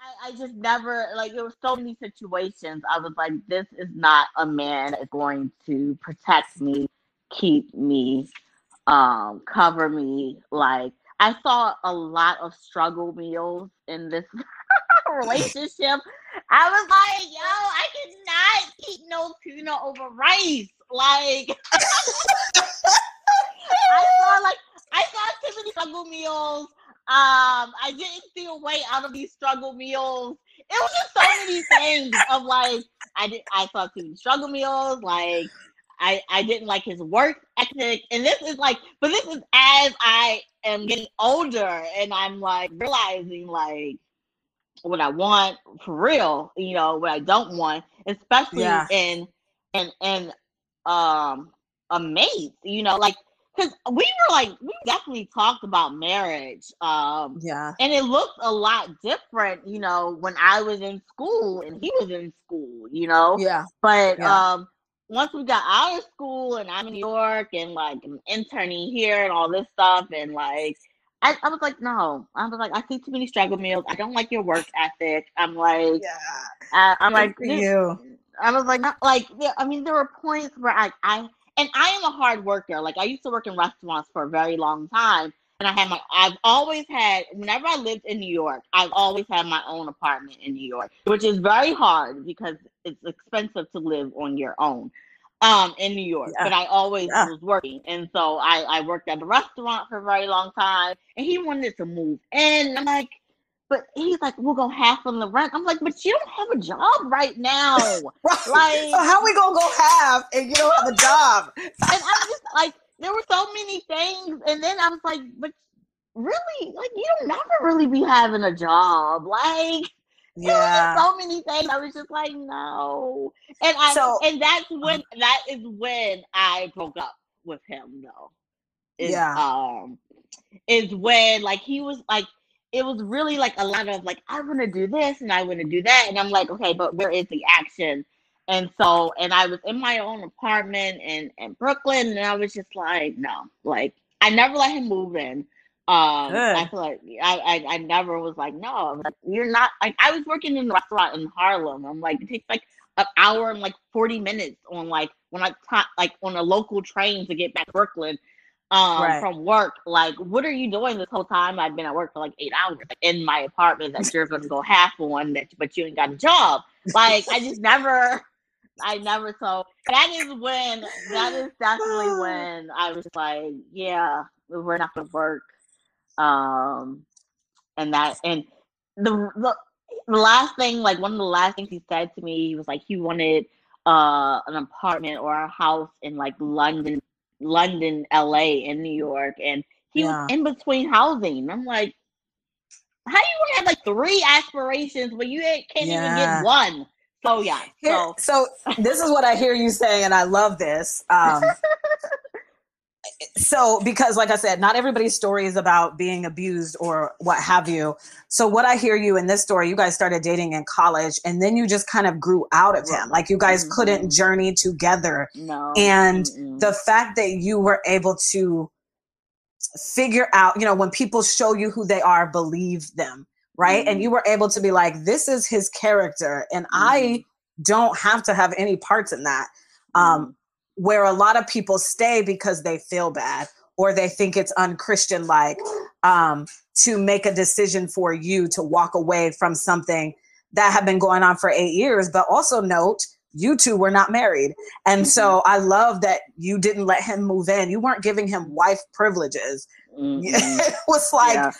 I, I just never like there were so many situations. I was like, this is not a man that's going to protect me, keep me, um, cover me. Like I saw a lot of struggle meals in this relationship. I was like, yo, I cannot eat no tuna over rice. Like I saw like I saw too many struggle meals. Um, I didn't see a way out of these struggle meals. It was just so many things of like I did I saw too many struggle meals, like I I didn't like his work ethic. And this is like but this is as I am getting older and I'm like realizing like what I want for real, you know, what I don't want, especially Yeah. in and in um a mate, you know, like because we were like we definitely talked about marriage. Um Yeah. and it looked a lot different, you know, when I was in school and he was in school, you know. Yeah. But Yeah. um once we got out of school and I'm in New York and like I'm interning here and all this stuff and like I, I was like, no. I was like, I see too many struggle meals. I don't like your work ethic. I'm like, Yeah. I, I'm like, for you. I was like, like, yeah, I mean, there were points where I, I, and I am a hard worker. Like, I used to work in restaurants for a very long time, and I had my, I've always had, whenever I lived in New York, I've always had my own apartment in New York, which is very hard because it's expensive to live on your own, um, in New York. Yeah. But I always Yeah. was working, and so I, I worked at a restaurant for a very long time, and he wanted to move in. I'm like. But he's like, we'll go half on the rent. I'm like, but you don't have a job right now. Right. Like- so how we gonna go half and you don't have a job? and I'm just like, there were so many things, and then I was like, but really, like, you don't never really be having a job, like. Yeah. so many things. I was just like, no, and I So- and that's when that is when I broke up with him, though. Is, Yeah. Um, is when like he was like, it was really like a lot of like, I want to do this and I want to do that, and I'm like, okay, but where is the action? And so, and I was in my own apartment in in Brooklyn, and I was just like, no, like I never let him move in. Um, I feel like I, I, I never was like, no, I'm like, you're not like I was working in a restaurant in Harlem. I'm like, it takes like an hour and like 40 minutes on like when I ta- like on a local train to get back to Brooklyn um Right. from work. Like, what are you doing this whole time? I've been at work for like eight hours like, in my apartment that you're gonna go half on that but you ain't got a job. Like I just never I never so that is when that is definitely when I was like, yeah, we're not gonna work. Um and that and the, the the last thing, like one of the last things he said to me, he was like he wanted uh an apartment or a house in like London, London, LA, and New York, and he Yeah. was in between housing. I'm like, how you gonna have like three aspirations when you can't even get one? So yeah, Here- so so this is what I hear you saying, and I love this. Um, so because, like I said, not everybody's story is about being abused or what have you. So what I hear you in this story, you guys started dating in college, and then you just kind of grew out of him. Like you guys couldn't Mhm. journey together, no, and mm-mm. the fact that you were able to figure out, you know, when people show you who they are, believe them, right? And Mhm. you were able to be like, this is his character, and I don't have to have any parts in that. Um, where a lot of people stay because they feel bad or they think it's unchristian like um, to make a decision for you to walk away from something that had been going on for eight years. But also note, you two were not married. And so I love that you didn't let him move in. You weren't giving him wife privileges. Mm-mm. it was like, Yeah.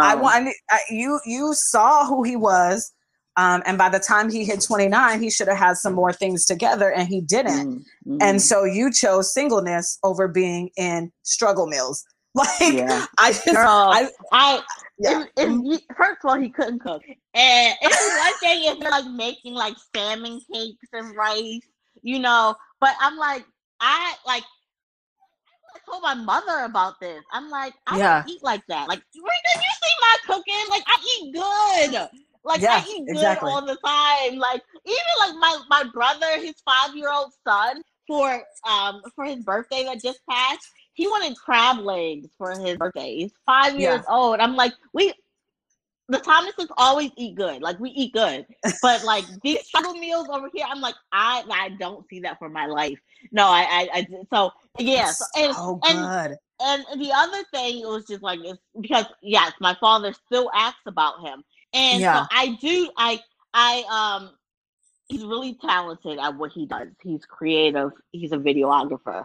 I No. want I, you you saw who he was. Um, and by the time he hit 29, he should have had some more things together and he didn't. Mm, And mm. so you chose singleness over being in struggle mills. Like yeah. I just Girl, I I yeah. If, if you, first of all, he couldn't cook, and it's one thing if you're like making like salmon cakes and rice, you know. But I'm like, I like. I told my mother about this. I'm like, I Yeah. don't eat like that. Like, Rita, you see my cooking? Like, I eat good. Like, Yeah, I eat good exactly. all the time. Like, even like my my brother, his five year old son, for um for his birthday that just passed, he wanted crab legs for his birthday. He's five Yeah. years old. I'm like, we the Thomases always eat good. Like we eat good. But like these struggle meals over here, I'm like, I I don't see that for my life. No, I I, I so yeah. So, and, so and good. and the other thing it was just like it's because yes, my father still asks about him, and Yeah. so I do. I I um, he's really talented at what he does. He's creative. He's a videographer,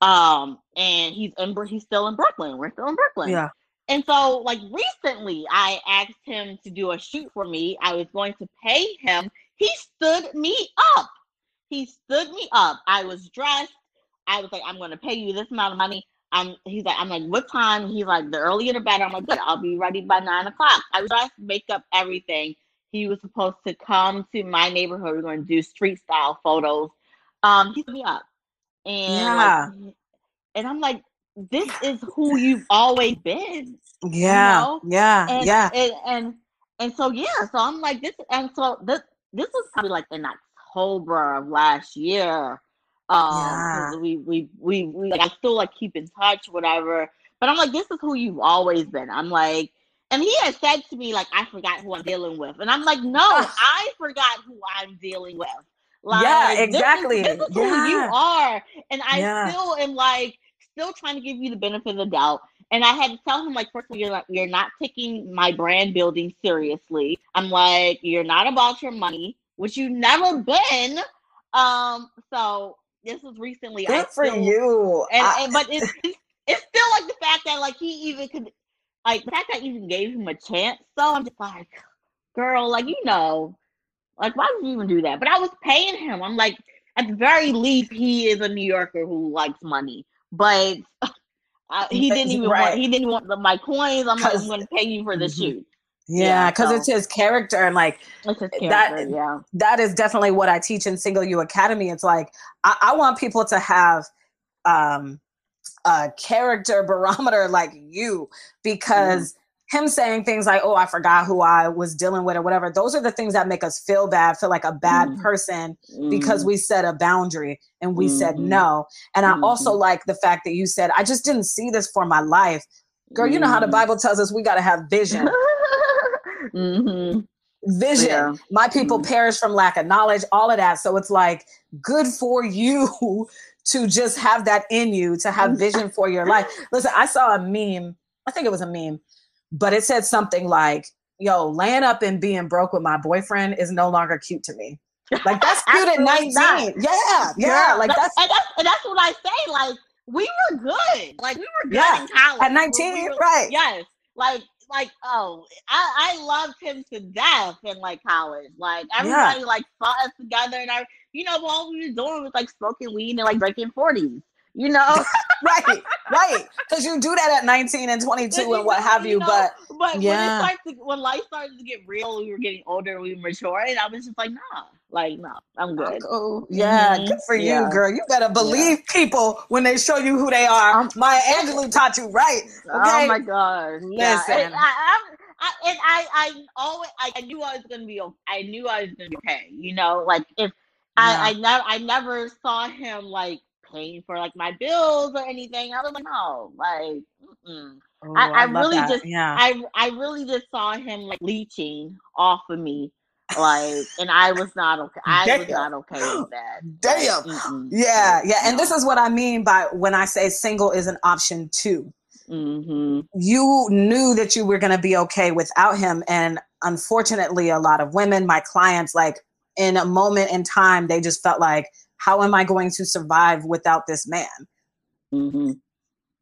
um, and he's in he's still in Brooklyn. We're still in Brooklyn. Yeah. And so, like recently, I asked him to do a shoot for me. I was going to pay him. He stood me up. He stood me up. I was dressed. I was like, I'm going to pay you this amount of money. I'm. He's like, I'm like, what time? He's like, the earlier the better. I'm like, good. I'll be ready by nine o'clock. I was dressed, makeup, everything. He was supposed to come to my neighborhood. We're going to do street style photos. Um, he me up, and Yeah. like, and I'm like, this is who you've always been Yeah. know? Yeah. and, yeah. and and and so yeah so i'm like this and so this this was probably like in october of last year um Yeah. we, we we we like i still like keep in touch whatever but i'm like this is who you've always been i'm like and he had said to me like i forgot who i'm dealing with and i'm like no i forgot who i'm dealing with like Yeah, this is- exactly. this is, who you are and i Yeah. still am like still trying to give you the benefit of the doubt and I had to tell him, like, first of all, you're not, you're not taking my brand building seriously. I'm like, you're not about your money, which you've never been. Um, so this was recently. I Good for still- you. And, I- and but it's it's still like the fact that like he even could, like the fact that I even gave him a chance. So I'm just like, girl, like you know, like why would you even do that? But I was paying him. I'm like, at the very least, he is a New Yorker who likes money, but. Uh, he didn't even right. want. He didn't want the, my coins. I'm like, I'm going to pay you for the shoot. Yeah, yeah, because so- it's his character and like his that. Yeah, that is definitely what I teach in Single You Academy. It's like I, I want people to have um a character barometer like you because him saying things like, Oh, I forgot who I was dealing with or whatever, those are the things that make us feel bad, feel like a bad Mhm. person because Mm, we set a boundary and we said Mhm. no. And I also like the fact that you said, I just didn't see this for my life. Girl, you know how the. Bible tells us we got to have vision. hmm Vision. Yeah. My people Mhm. perish from lack of knowledge, all of that. So it's like good for you to just have that in you, to have vision for your life. Listen, I saw a meme, I think it was a meme, but it said something like, yo, laying up and being broke with my boyfriend is no longer cute to me. Like that's cute at Absolutely 19. not. Yeah, yeah. Girl, Like that's and that's and that's what I say. Like we were good. Like we were good Yeah, in college at 19, we were- right. Yes. Like like oh, I I loved him to death in like college. Like everybody like fought us together, and I you know all we were doing was like smoking weed and like drinking forties. You know, right, right. Because you do that at 19 and 22 and what have you, know, but but yeah. when it to, when life started to get real, we were getting older, we were mature, and I was just like, nah, like no, I'm good. Oh, yeah, Mhm. good for you, Yeah. girl. You better believe people when they show you who they are. Um, Maya Angelou taught you right. Oh my god! Yeah, Listen. and I, I, I, and I, I always, I, I knew I was gonna be, okay. I knew I was gonna be okay. You know, like if I, I never, I never saw him like paying for like my bills or anything. I was like, no, like, mm-mm. Oh, I- I love really that. just- yeah. I, I really just saw him like leeching off of me, like, and I was not okay. I was not okay with that. Damn. Mm-mm. Yeah, yeah. And this is what I mean by when I say single is an option too. hmm You knew that you were going to be okay without him. And unfortunately, a lot of women, my clients, like in a moment in time, they just felt like, how am I going to survive without this man? Mm-hmm.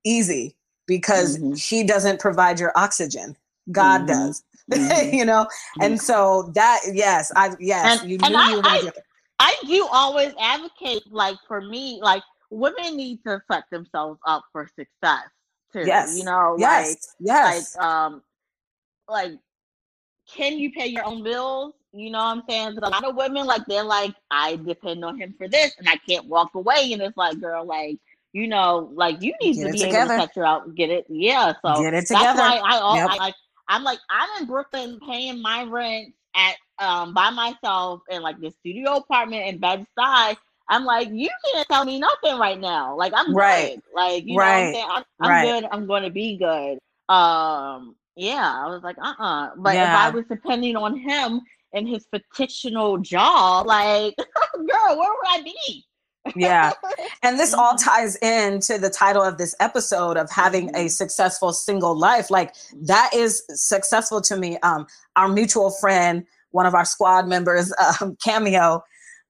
Easy, because Mhm. he doesn't provide your oxygen. God Mhm. does. Mhm. you know? And so that, yes, I, yes, And- you knew I- you were I- I do always advocate, like for me, like women need to set themselves up for success too. Yes. You know, Yes, like yes. like um like can you pay your own bills? You know what I'm saying? 'Cause a lot of women like they're like, I depend on him for this and I can't walk away. And it's like, girl, like, you know, like you need Get to be together. able to cut her out get it. Yeah. So Get it together. that's why I, Yep. I like I'm like I'm in Brooklyn paying my rent at um by myself in like this studio apartment in Bed Stuy. I'm like, you can't tell me nothing right now. Like I'm Right. good. Like you know what I'm saying? I'm, I'm Right. good. I'm going to be good. Um, yeah. I was like, uh, uh But Yeah. if I was depending on him and his fictional job, like, girl, where would I be? yeah. And this all Mhm. ties into the title of this episode of having a Mhm. successful single life. Like that is successful to me. Um, our mutual friend, one of our squad members, um, Cameo,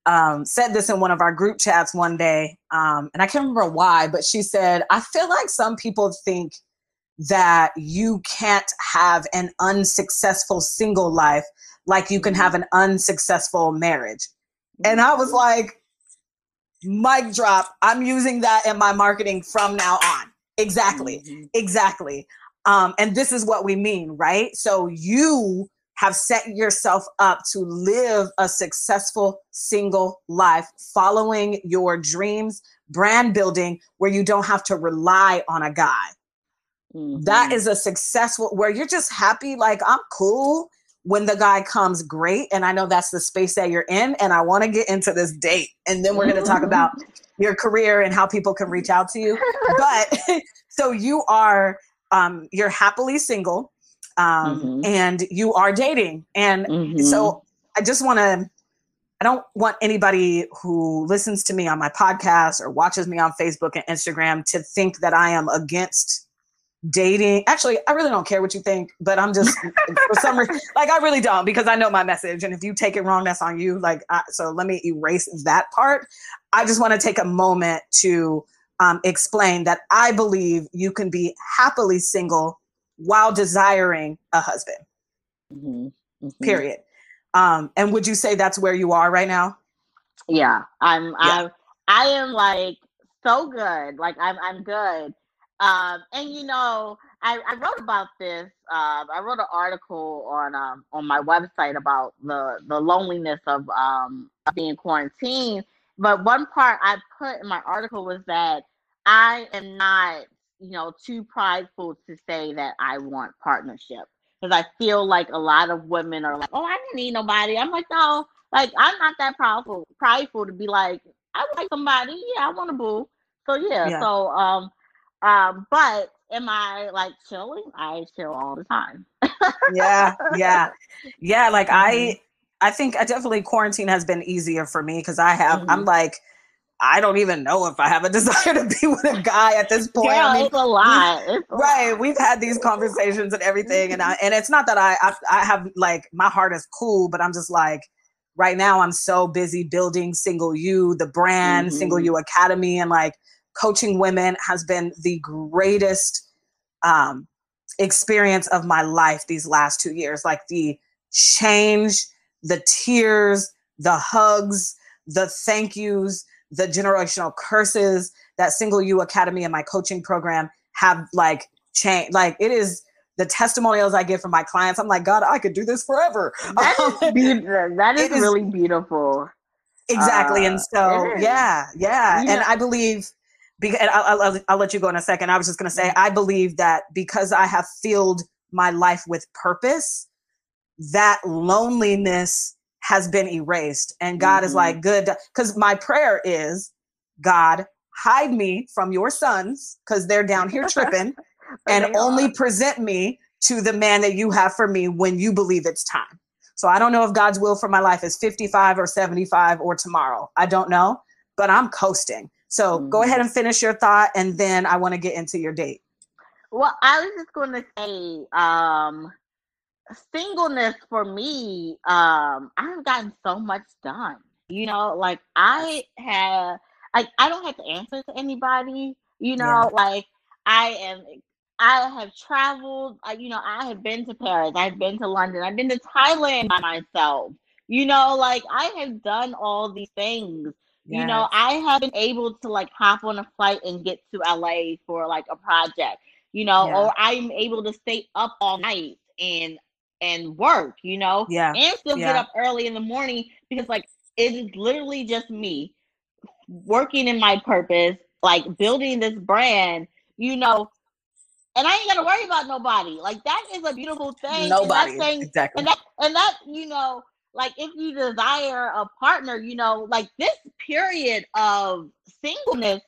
um, said this in one of our group chats one day. Um, and I can't remember why, but she said, I feel like some people think that you can't have an unsuccessful single life like you can have an unsuccessful marriage. And I was like, mic drop. I'm using that in my marketing from now on. Exactly. Mhm. Exactly. Um, and this is what we mean, right? So you have set yourself up to live a successful single life, following your dreams, brand building, where you don't have to rely on a guy. That Mhm. is a successful where you're just happy, like I'm cool when the guy comes great. And I know that's the space that you're in. And I want to get into this date. And then we're going to talk about your career and how people can reach out to you. But so you are um you're happily single um Mhm. and you are dating. And so I just want to I don't want anybody who listens to me on my podcast or watches me on Facebook and Instagram to think that I am against dating. Actually, I really don't care what you think, but I'm just for some reason like I really don't because I know my message and if you take it wrong that's on you. Like I, so let me erase that part. I just want to take a moment to um, explain that I believe you can be happily single while desiring a husband. Mhm. Mhm. Period. Um, and would you say that's where you are right now? Yeah, I'm. Yeah. I'm. I am like so good. Like I'm. I'm good. Um, and you know, I, I wrote about this. Um, I wrote an article on um on my website about the the loneliness of um being quarantined. But one part I put in my article was that I am not, you know, too prideful to say that I want partnership because I feel like a lot of women are like, "Oh, I don't need nobody." I'm like, no, like I'm not that prideful, prideful to be like, I like somebody. Yeah, I want a boo. So yeah, Yeah. so um, um, but am I like chilling? I chill all the time. yeah, yeah, yeah. Like. I, I think I definitely quarantine has been easier for me because I have. I'm Mhm. like, I don't even know if I have a desire to be with a guy at this point. I mean, it's a lot. It's a right lot. we've had these conversations and everything and I, and it's not that I, I i have like my heart is cool but i'm just like right now i'm so busy building single you the brand single Mhm. you academy and like coaching women has been the greatest um experience of my life these last two years like the change the tears the hugs the thank yous the generational curses that single you academy and my coaching program have like changed like it is the testimonials i get from my clients i'm like god i could do this forever That is beautiful. That is, It is- really beautiful. exactly Uh, and so yeah yeah You and i believe because I'll, I'll, I'll let you go in a second i was just going to say Mm-hmm. i believe that because i have filled my life with purpose that loneliness has been erased and god is Mhm. like good because my prayer is god hide me from your sons because they're down here tripping and only are. present me to the man that you have for me when you believe it's time. So I don't know if God's will for my life is 55 or 75 or tomorrow. I don't know, but I'm coasting. So go Mhm. ahead and finish your thought and then I want to get into your date. Well, I was just going to say, um, singleness for me, um, I've gotten so much done. You know, like I have, like I don't have to answer to anybody. You know, like I am. I have traveled. You know, I have been to Paris. I've been to London. I've been to Thailand by myself. You know, like I have done all these things. You know, I have been able to like hop on a flight and get to LA for like a project you know, Yeah. or I'm able to stay up all night and and work, you know, Yeah. and still get up early in the morning because like it is literally just me working in my purpose, like building this brand, you know, and I ain't gotta worry about nobody. Like that is a beautiful thing. Nobody. And that thing exactly. and that and that you know like if you desire a partner you know like this period of singleness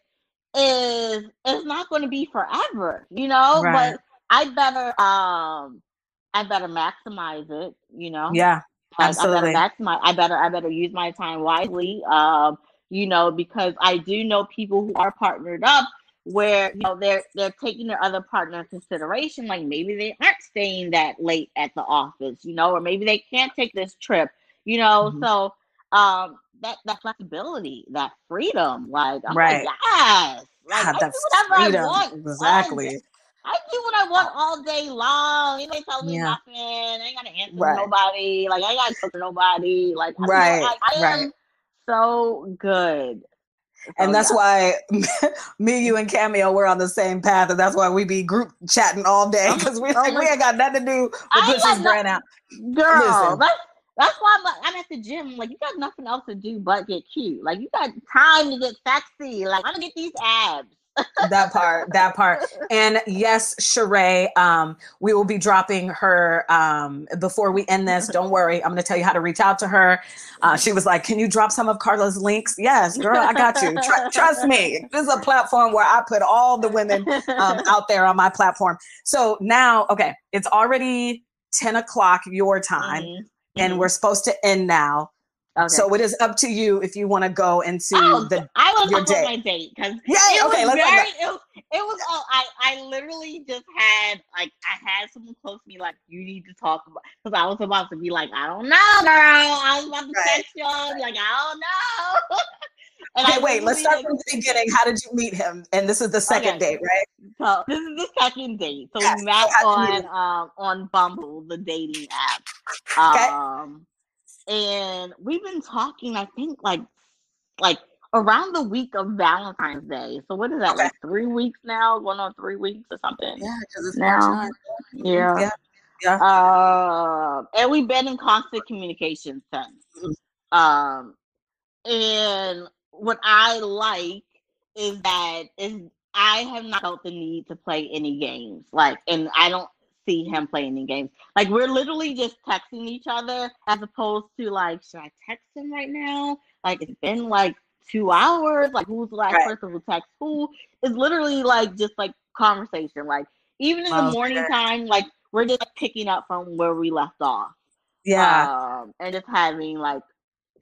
is is not going to be forever you know Right. but i better um i better maximize it you know yeah. like, absolutely. i better maximize i better i better use my time wisely um you know because i do know people who are partnered up where you know they're they're taking their other partner in consideration like maybe they aren't staying that late at the office you know or maybe they can't take this trip you know Mhm. so um that that flexibility that freedom like I'm Right. like yes like God, I do whatever I want Exactly. I do what I want all day long. You ain't tell me Yeah. nothing. I ain't gotta answer to Right. nobody. Like I ain't gotta cook for nobody. Like I, Right, I, I right. am so good. And oh, that's yeah. why me, you, and Cameo we're on the same path, and that's why we be group chatting all day oh, because we Oh like we ain't got nothing to do but got this brand out. girl. Listen. That's that's why I'm, I'm at the gym. Like you got nothing else to do but get cute. Like you got time to get sexy. Like I'm gonna get these abs. That part, that part. And yes, Sheree, um, we will be dropping her um, before we end this. Don't worry, I'm going to tell you how to reach out to her. Uh, she was like, "Can you drop some of Carla's links?" Yes, girl, I got you. Tr- trust me, this is a platform where I put all the women um, out there on my platform. So now, okay, it's already 10 o'clock your time, Mhm. and Mhm. we're supposed to end now. Okay. So it is up to you if you want to go into Oh, the. I was your date. my date because Yay! it Okay, was very, it, was- it was all I I literally just had like I had someone close to me like you need to talk about because I was about to be like I don't know girl I was about to Right. text y'all like I don't know. Okay, I wait. Let's start from the beginning. How did you meet him? And this is the second Okay. date, right? So this is the second date. So Yes, we met so how'd you meet on um on Bumble, the dating app. Okay. Um and we've been talking, I think like like around the week of Valentine's Day. So what is that, Okay. like three weeks now? Going on three weeks or something. Yeah, because it's Now, March 9th. Yeah. Yeah. Yeah. Um and we've been in constant communication since. Mhm. Um and what I like is that is I have not felt the need to play any games. Like, and I don't see him playing any games. Like, we're literally just texting each other as opposed to like, should I text him right now? Like, it's been like two hours. Like, who's the last Right. person who text who? It's literally like just like conversation. Like, even in the morning Okay. time, like we're just picking up from where we left off. Yeah. um, and just having like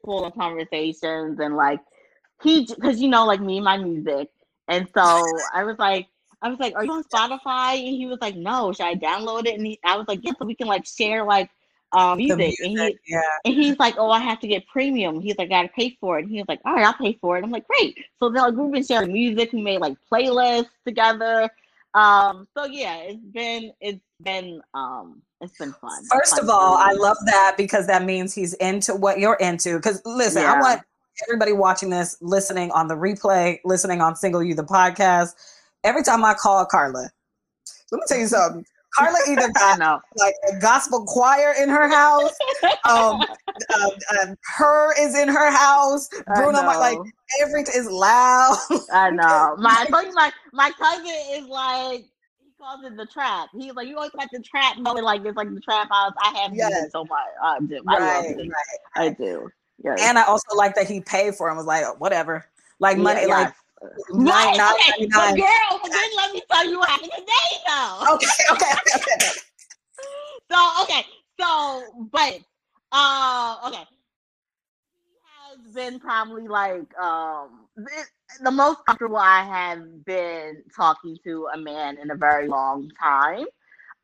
full of conversations and like he because you know like me and my music and so i was like i was like are you on spotify? And he was like no should i download it? And he, i was like yeah so we can like share like um The music, and he yeah. and he's like oh i have to get premium. He's like i gotta pay for it. And he was like all right i'll pay for it. I'm like great. So then like we've been sharing music. We made like playlists together. Um so yeah it's been it's been um it's been fun. First Fun of all, I love that because that means he's into what you're into. Because listen, I want everybody watching this, listening on the replay, listening on Single You the podcast. Every time I call Carla, let me tell you something. Carla either got like a gospel choir in her house, um, uh, uh, her is in her house, Bruno, Mars, like everything is loud. I know. My my my cousin is like he calls it the trap. He's like you always got the trap going like it's like the trap house. I have Yes. so much. I do. I love it. right. I do. Yes. And I also like that he paid for him. Was like whatever, like Yeah, money, like yes. Right, nine okay, nine. girl, then let me tell you what happened today though. Okay, okay, okay, okay. So okay, so but uh okay. He has been probably like um th- the most comfortable I have been talking to a man in a very long time.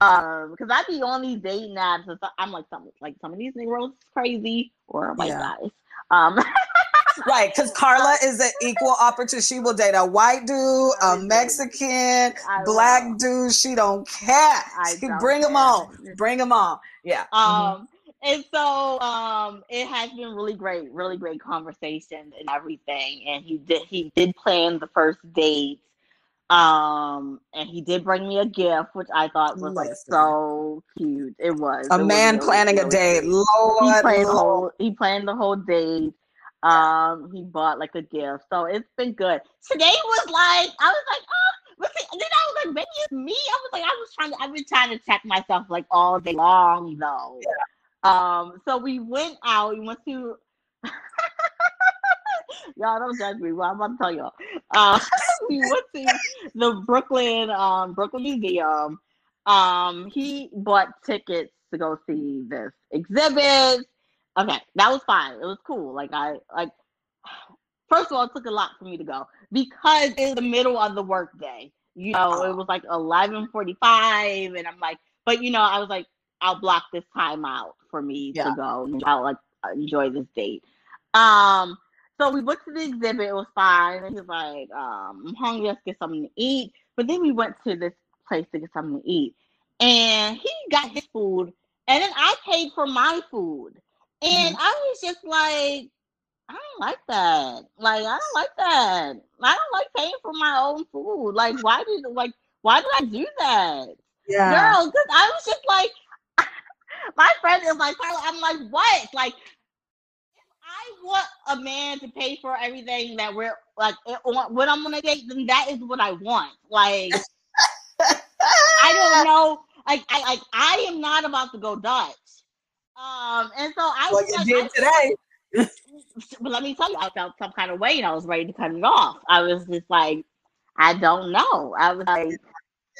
Um, because I be on these dating apps and so I'm like some like some of these niggas is crazy or white Yeah. guys. Um Right, because Carla is an equal opportunity. She will date a white dude, a. Mexican, black dude. She don't care. I She don't bring them care. on. Bring them on. Yeah. Um, and so um, it has been really great, really great conversation and everything. And he did he did plan the first date. Um, and he did bring me a gift, which I thought was like Listen. so cute. It was a It was man really, planning a date. Lord, He planned the Lord. whole he planned the whole date. Um, he bought like a gift, so it's been good. Today was like I was like, oh, but see, then I was like, maybe it's me. I was like, I was trying to, I've been trying to check myself like all day long though. Um, so we went out. We went to. y'all don't judge me. Well, I'm about to tell y'all. Uh, we went to the Brooklyn um Brooklyn Museum. Um, he bought tickets to go see this exhibit. Okay, that was fine. It was cool. Like I like. First of all, it took a lot for me to go because it's the middle of the workday. You know, it was like eleven forty-five, and I'm like, but you know, I was like, I'll block this time out for me Yeah. to go. and I'll like enjoy this date. Um, so we went to the exhibit. It was fine. And he was like, um, I'm hungry. Let's get something to eat. But then we went to this place to get something to eat, and he got his food, and then I paid for my food, and I was just like. I don't like that. Like I don't like that. I don't like paying for my own food. Like why did like why did I do that? Yeah. Girl, because I was just like my friend is like I'm like, what? Like if I want a man to pay for everything that we're like eh, when I'm on a date, then that is what I want. Like I don't know. Like I like I am not about to go Dutch. Um and so I Well, was like, did I today. but let me tell you, I felt some kind of way and I was ready to cut it off. I was just like, I don't know. I was like,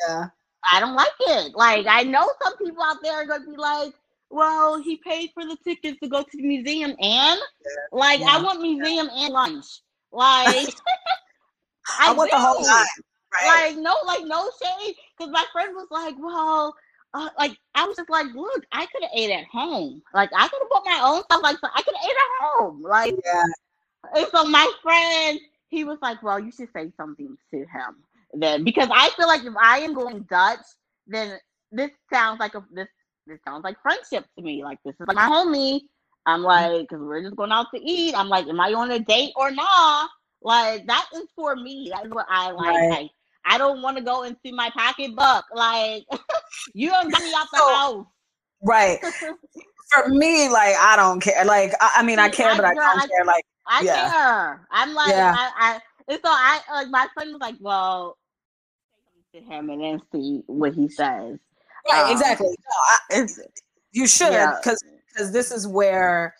Yeah. I don't like it. Like, I know some people out there are going to be like, well, he paid for the tickets to go to the museum and, like, I want museum and lunch. Like, I, want the whole do. line. Right. Like, no, like, no shade. Because my friend was like, well, uh, like, I was just like, look, I could have ate at home. Like, I could have bought my own stuff. Like, so I could have ate at home. Like, yeah. and so my friend, he was like, "Well, you should say something to him then, because I feel like if I am going Dutch, then this sounds like a this this sounds like friendship to me. Like this is like my homie. I'm like, because we're just going out to eat. I'm like, am I on a date or not? Like that is for me. That is what I like. Right. I don't want to go into my pocketbook. Like you don't get me out the So- house. Right. For me, like I don't care. Like I, I mean, I care, I- but I girl, don't I- care. Like I Yeah. care. I'm like, Yeah. I, I, and so I, like, my friend was like, well, to him and then see what he says. right, Um, exactly. No, I, you should Yeah. because because this is where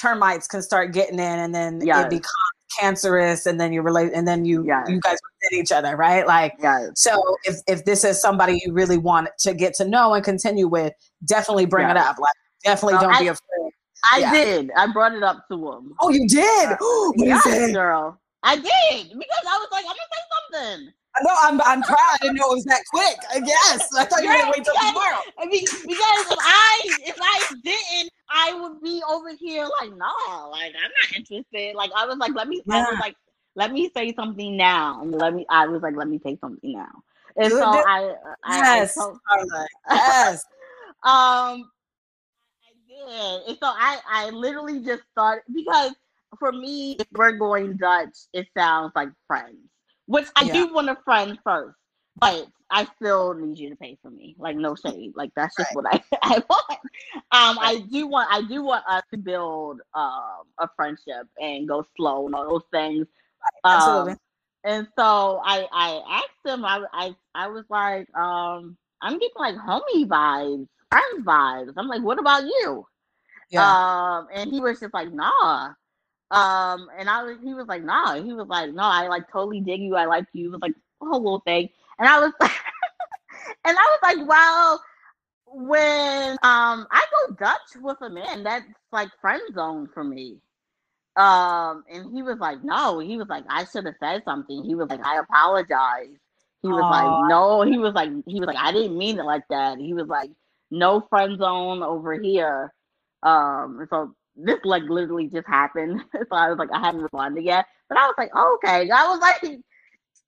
termites can start getting in, and then Yes. it becomes cancerous and then you relate and then you Yes. you guys with each other, right? Like Yes. so if if this is somebody you really want to get to know and continue with, definitely bring it up. Like definitely No, don't I- be afraid. I Yeah. did. I brought it up to him. Oh, you did. Uh, what he yes, girl. I did because I was like, I'm gonna say something. No, I'm I'm proud. I didn't know it was that quick. I guess I thought you were gonna wait till Yes, tomorrow. I mean, because if I if I didn't, I would be over here like, no, like I'm not interested. Like I was like, let me. I was like, let me say something now, and let me. I was like, let me say something now. And so I, I, Yes, I. Yes. um, I did. And so I, I literally just started because for me, if we're going Dutch, it sounds like friends, which I Yeah. do want a friend first, but I still need you to pay for me. Like no shade. Like that's just what I, I want. Um, I do want, I do want us to build um a friendship and go slow and all those things. Absolutely. Um, and so I I asked him, I I I was like, um, I'm getting like homie vibes, friend vibes. I'm like, what about you? Yeah. Um, and he was just like, nah. Um, and I was, he was like, nah. He was like, no, I like totally dig you. I like you. It was like a whole little thing. And I was like, and I was like, well, when um I go Dutch with a man, that's like friend zone for me. Um, and he was like, no, he was like, I should have said something. He was like, I apologize. He was Aw. like, no, he was like, he was like, I didn't mean it like that. He was like, no friend zone over here. Um, and so this like literally just happened. so I was like, I haven't responded yet, but I was like, okay. I was like,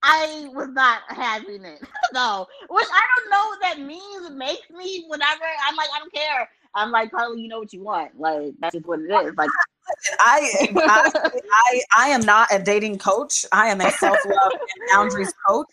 I was not having it. no, which I don't know what that means. It makes me whatever. I'm like, I don't care. I'm like, Carly, you know what you want. Like that's just what it is. Like I, honestly, I I am not a dating coach. I am a self love and boundaries coach.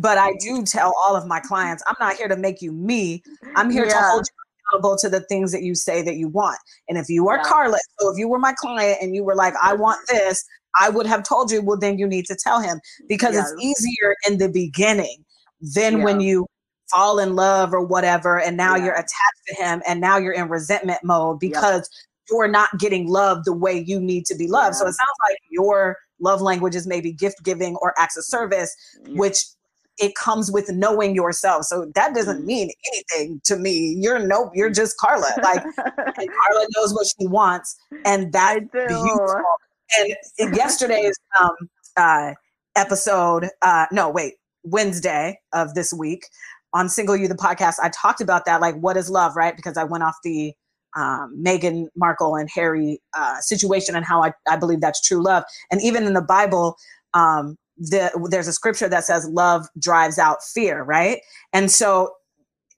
But I do tell all of my clients, I'm not here to make you me. I'm here to hold you accountable to the things that you say that you want. And if you are Yeah. Carla, so if you were my client and you were like, I want this, I would have told you. Well, then you need to tell him because it's easier in the beginning than when you fall in love or whatever, and now Yeah. you're attached to him, and now you're in resentment mode because you're not getting love the way you need to be loved. So it sounds like your love language is maybe gift giving or acts of service, Yeah. which it comes with knowing yourself. So that doesn't Mhm. mean anything to me. You're no, you're just Carla. Like Carla knows what she wants, and do. beautiful. And yesterday's um, uh, episode, uh, no, wait, Wednesday of this week on Single You the podcast, I talked about that. Like, what is love, right? Because I went off the um, Meghan Markle and Harry uh, situation and how I, I believe that's true love. And even in the Bible, um, the, there's a scripture that says love drives out fear, right? And so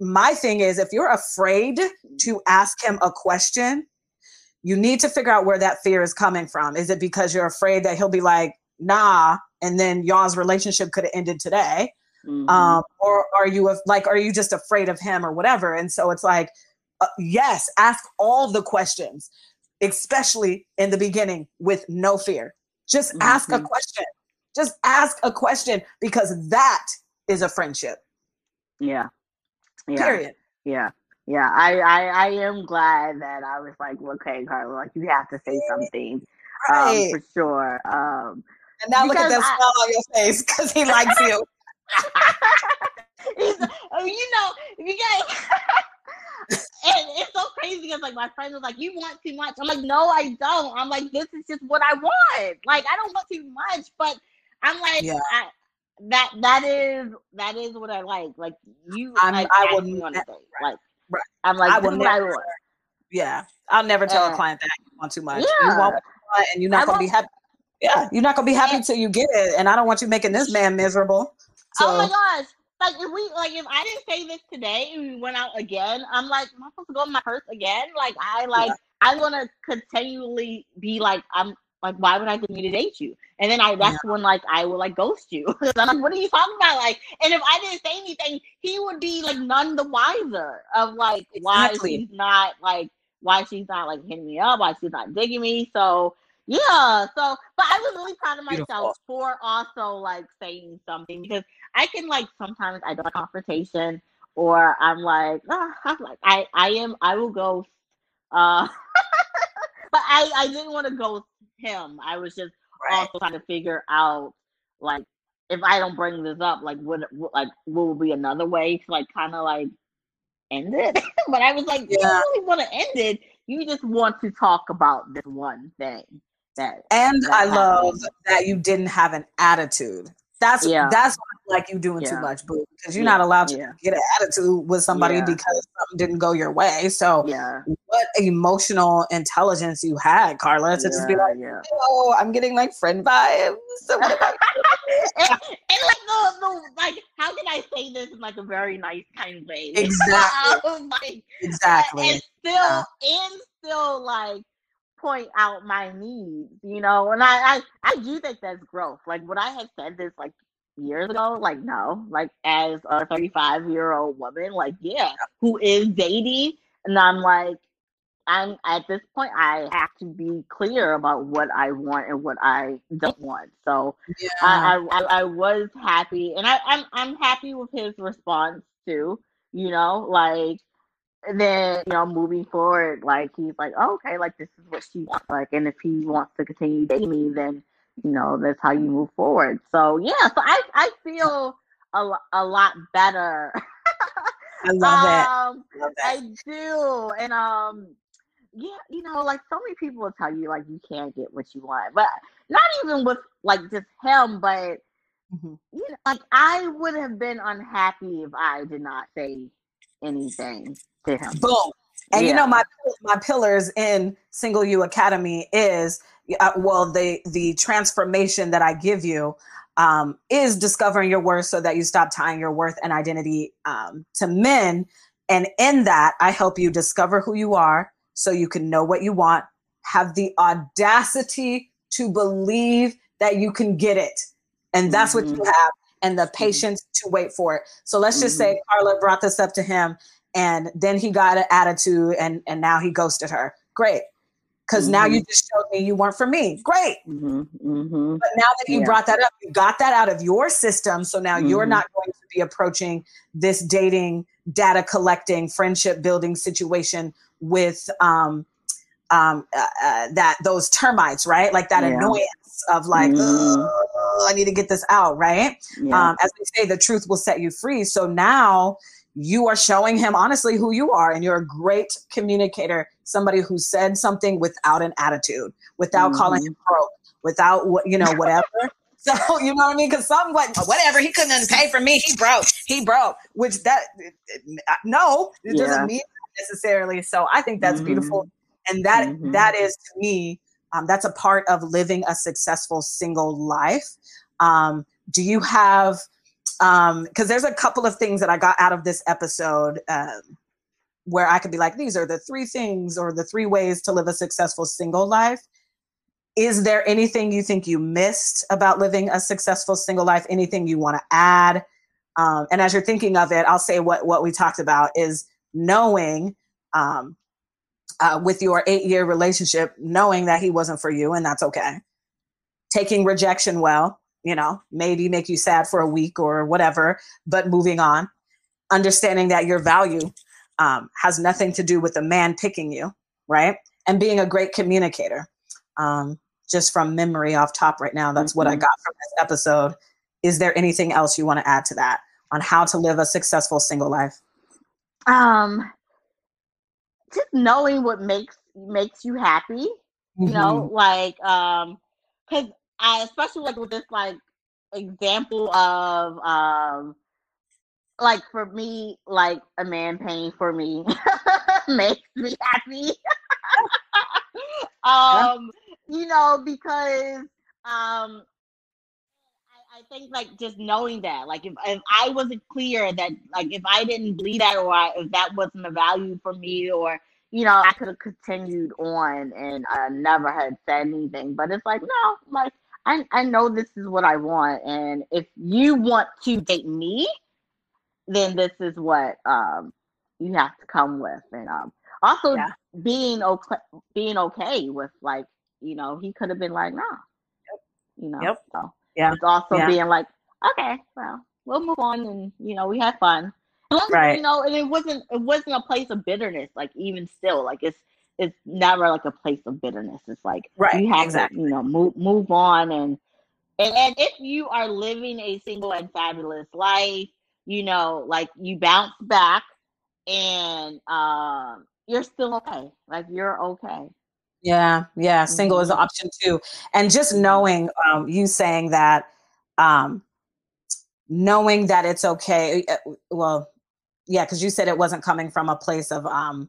my thing is if you're afraid to ask him a question, you need to figure out where that fear is coming from. Is it because you're afraid that he'll be like, nah, and then y'all's relationship could have ended today? Mhm. um, or are you af- like are you just afraid of him or whatever and so it's like uh, yes ask all the questions especially in the beginning with no fear just ask a question just ask a question because that is a friendship yeah. Yeah. period Yeah. Yeah. I, I I am glad that I was like, okay, Carla, like you have to say something. right Um, for sure. Um and now look at that smile on your face because he likes you He's, oh, you know, you guys. and it's so crazy because like my friend was like, "You want too much." I'm like, "No, I don't." I'm like, "This is just what I want. Like, I don't want too much." But I'm like, Yeah. I, that that is that is what I like. Like you, I'm- like, I ask will me on a ne- date. Like, right. I'm like, I will I never- want. yeah i'll never tell a Uh, client that you want too much you yeah. you want and you're not I gonna be happy yeah you're not gonna be happy till you get it and i don't want you making this man miserable so Oh my gosh. Like if we like if I didn't say this today and we went out again, I'm like, am I supposed to go in my purse again? Like I like I'm gonna continually be like, I'm like, why would I continue to date you? And then I that's when like I will like ghost you. I'm like, what are you talking about? Like, and if I didn't say anything, he would be like none the wiser of like why Exactly. she's not like why she's not like hitting me up, why she's not digging me. So yeah, so but I was really proud of myself Beautiful. for also like saying something because I can like sometimes I don't confrontation or I'm like, ah, I'm like I I am I will ghost. Uh, but I I didn't want to ghost him. I was just Right. also trying to figure out like if I don't bring this up, like what, what like what will be another way to like kind of like end it? but I was like, you don't really want to end it. You just want to talk about this one thing that And that I love that you didn't have an attitude. That's Yeah. that's like you doing too much, boo. Because you're Yeah. not allowed to Yeah. get an attitude with somebody Yeah. because something didn't go your way. So Yeah. what emotional intelligence you had, Carla, to just be like, yeah. oh, I'm getting like friend vibes. So and, and like the, the like how can I say this in like a very nice kind of way? Exactly. Oh like exactly? and still Yeah. and still like point out my needs, you know. And I, I I do think that's growth. Like would I have said this like years ago? Like no. Like as a 35 year old woman, like yeah, who is dating, and I'm like. I'm at this point. I have to be clear about what I want and what I don't want. So Yeah. I, I, I I was happy, and I, I'm I'm happy with his response too. You know, like and then you know, moving forward, like he's like, oh, okay, like this is what she wants, like, and if he wants to continue dating me, then you know that's how you move forward. So yeah, so I I feel a, a lot better. I love it. um, Love. I do, and um, yeah, you know, like so many people will tell you like you can't get what you want, but not even with like just him, but Mhm. you know, like I would have been unhappy if I did not say anything to him. Boom. And you know my my pillars in Single You Academy is uh, well the the transformation that I give you um, is discovering your worth so that you stop tying your worth and identity um, to men. And in that, I help you discover who you are so you can know what you want, have the audacity to believe that you can get it. And that's what you Mhm. have, and the patience to wait for it. So let's just say Carla brought this up to him and then he got an attitude and and now he ghosted her great because now you just showed me you weren't for me great hmm hmm but now that you Yeah. brought that up you got that out of your system so now you're Mhm. not going to be approaching this dating data collecting friendship building situation with um um uh, uh, that those termites right like that Yeah. annoyance of like Mhm. I need to get this out right Yeah. um, as they say, the truth will set you free. So now you are showing him honestly who you are, and you're a great communicator, somebody who said something without an attitude, without calling him broke, without what you know, whatever. So you know what I mean? Because some what whatever he couldn't pay for me, he broke, he broke. Which that no, it Yeah. doesn't mean that necessarily. So I think that's Mhm. beautiful, and that Mhm. that is to me, um, that's a part of living a successful single life. Um, do you have um because there's a couple of things that i got out of this episode um where i could be like these are the three things or the three ways to live a successful single life. Is there anything you think you missed about living a successful single life? Anything you want to add? Um, and as you're thinking of it i'll say what what we talked about is knowing um, uh, with your eight year relationship knowing that he wasn't for you and that's okay. Taking rejection well you know, maybe make you sad for a week or whatever, but moving on. Understanding that your value um, has nothing to do with the man picking you, right? And being a great communicator. Um, just from memory off top right now, that's what I Mhm. got from this episode. Is there anything else you want to add to that on how to live a successful single life? um, just knowing what makes makes you happy. you Mm-hmm. know like um because i especially like with this like example of um like for me like a man paying for me makes me happy um you know because um I, I think like just knowing that like if, if i wasn't clear that like if i didn't believe that or I, if that wasn't a value for me or you know, I could have continued on and uh, never had said anything. But it's like, no, like I, I know this is what I want, and if you want to date me, then this is what um you have to come with, and um also Yeah. being okay, being okay with like you know he could have been like, no, you know, Yep. so Yeah. it's also Yeah. being like, okay, well, we'll move on, and you know, we had fun. As, Right. You know, and it wasn't it wasn't a place of bitterness. Like even still, like it's it's never like a place of bitterness. It's like Right, you have exactly. to, you know, move move on and and, and if you are living a single and fabulous life, you know, like you bounce back and um you're still okay. Like you're okay. Yeah, yeah. Single is an Mhm. option too. And just knowing um, you saying that, um, knowing that it's okay. uh, Well, yeah, because you said it wasn't coming from a place of um,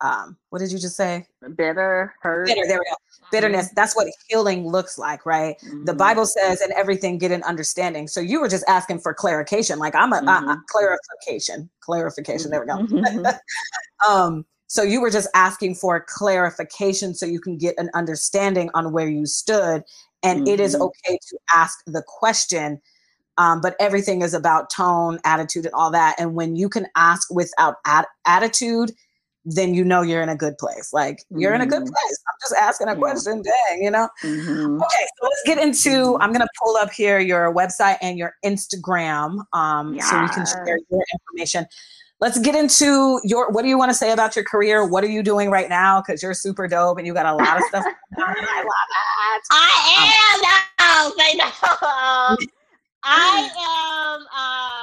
um, what did you just say? Bitter, hurt. Bitter. There we go. Bitterness. That's what healing looks like, right? The Mhm. Bible says, and everything, get an understanding." So you were just asking for clarification. Like I'm a uh, uh, Mhm. clarification, clarification. There we go. Mhm. um, so you were just asking for clarification so you can get an understanding on where you stood. And it is okay to ask the question. Um, but everything is about tone, attitude, and all that. And when you can ask without at- attitude, then you know you're in a good place. Like you're in a good Mhm. place. I'm just asking a question. Dang, you know? Mhm. Okay, so let's get into. I'm going to pull up here your website and your Instagram, um, so we can share your information. Let's get into your. What do you want to say about your career? What are you doing right now? Because you're super dope and you got a lot of stuff. I love it. I am now. Say no. I am um,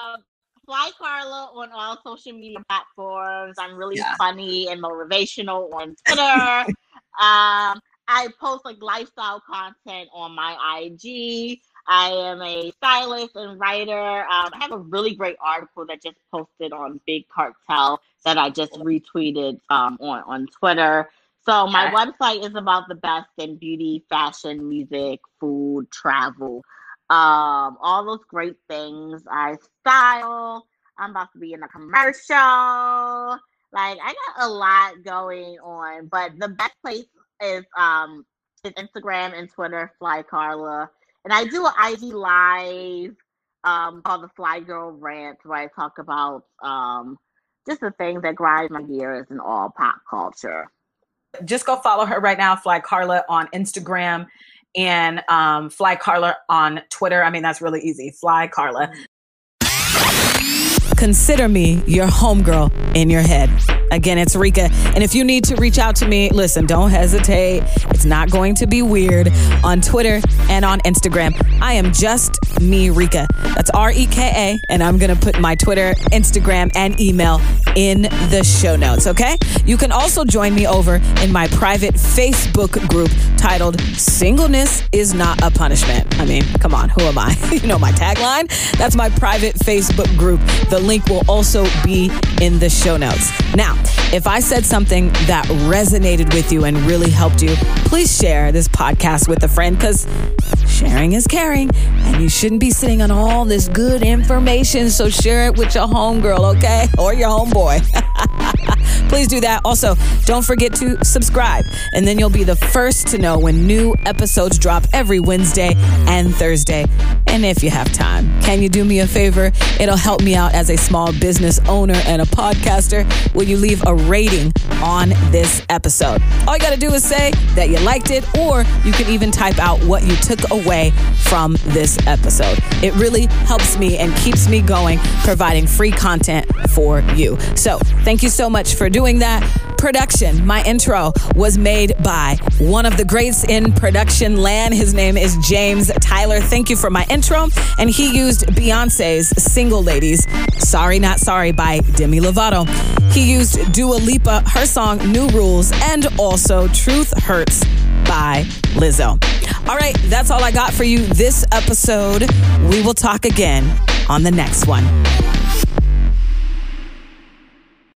Fly Carla on all social media platforms. I'm really Yeah. funny and motivational on Twitter. um, I post like lifestyle content on my IG. I am a stylist and writer. Um, I have a really great article that just posted on Big Cartel that I just retweeted um, on on Twitter. So my website is about the best in beauty, fashion, music, food, travel, um, all those great things. I style. I'm about to be in a commercial. Like I got a lot going on, but the best place is um is Instagram and Twitter, Fly Carla, and I do an IG live um called the Fly Girl Rant where I talk about um just the things that grind my gears in all pop culture. Just go follow her right now, Fly Carla on Instagram and um, Fly Carla on Twitter. I mean, that's really easy. Fly Carla. Consider me your homegirl in your head. Again, it's Reka. And if you need to reach out to me, listen, don't hesitate. It's not going to be weird on Twitter and on Instagram. I am just me, Reka. That's R E K A. And I'm going to put my Twitter, Instagram, and email in the show notes, okay? You can also join me over in my private Facebook group titled Singleness is Not a Punishment. I mean, come on, who am I? you know my tagline? That's my private Facebook group. The link will also be in the show notes. Now, Stop if I said something that resonated with you and really helped you, please share this podcast with a friend because sharing is caring and you shouldn't be sitting on all this good information. So share it with your homegirl, okay? Or your homeboy. Please do that. Also, don't forget to subscribe, and then you'll be the first to know when new episodes drop every Wednesday and Thursday. And if you have time, can you do me a favor? It'll help me out as a small business owner and a podcaster. Will you leave a rating on this episode? All you got to do is say that you liked it, or you can even type out what you took away from this episode. It really helps me and keeps me going, providing free content for you. So, thank you so much for doing that. Production, my intro was made by one of the greats in production land. His name is James Tyler. Thank you for my intro. And he used Beyonce's Single Ladies, Sorry Not Sorry by Demi Lovato. He used Dua Lipa, her song New Rules, and also Truth Hurts by Lizzo. All right, that's all I got for you this episode. We will talk again on the next one.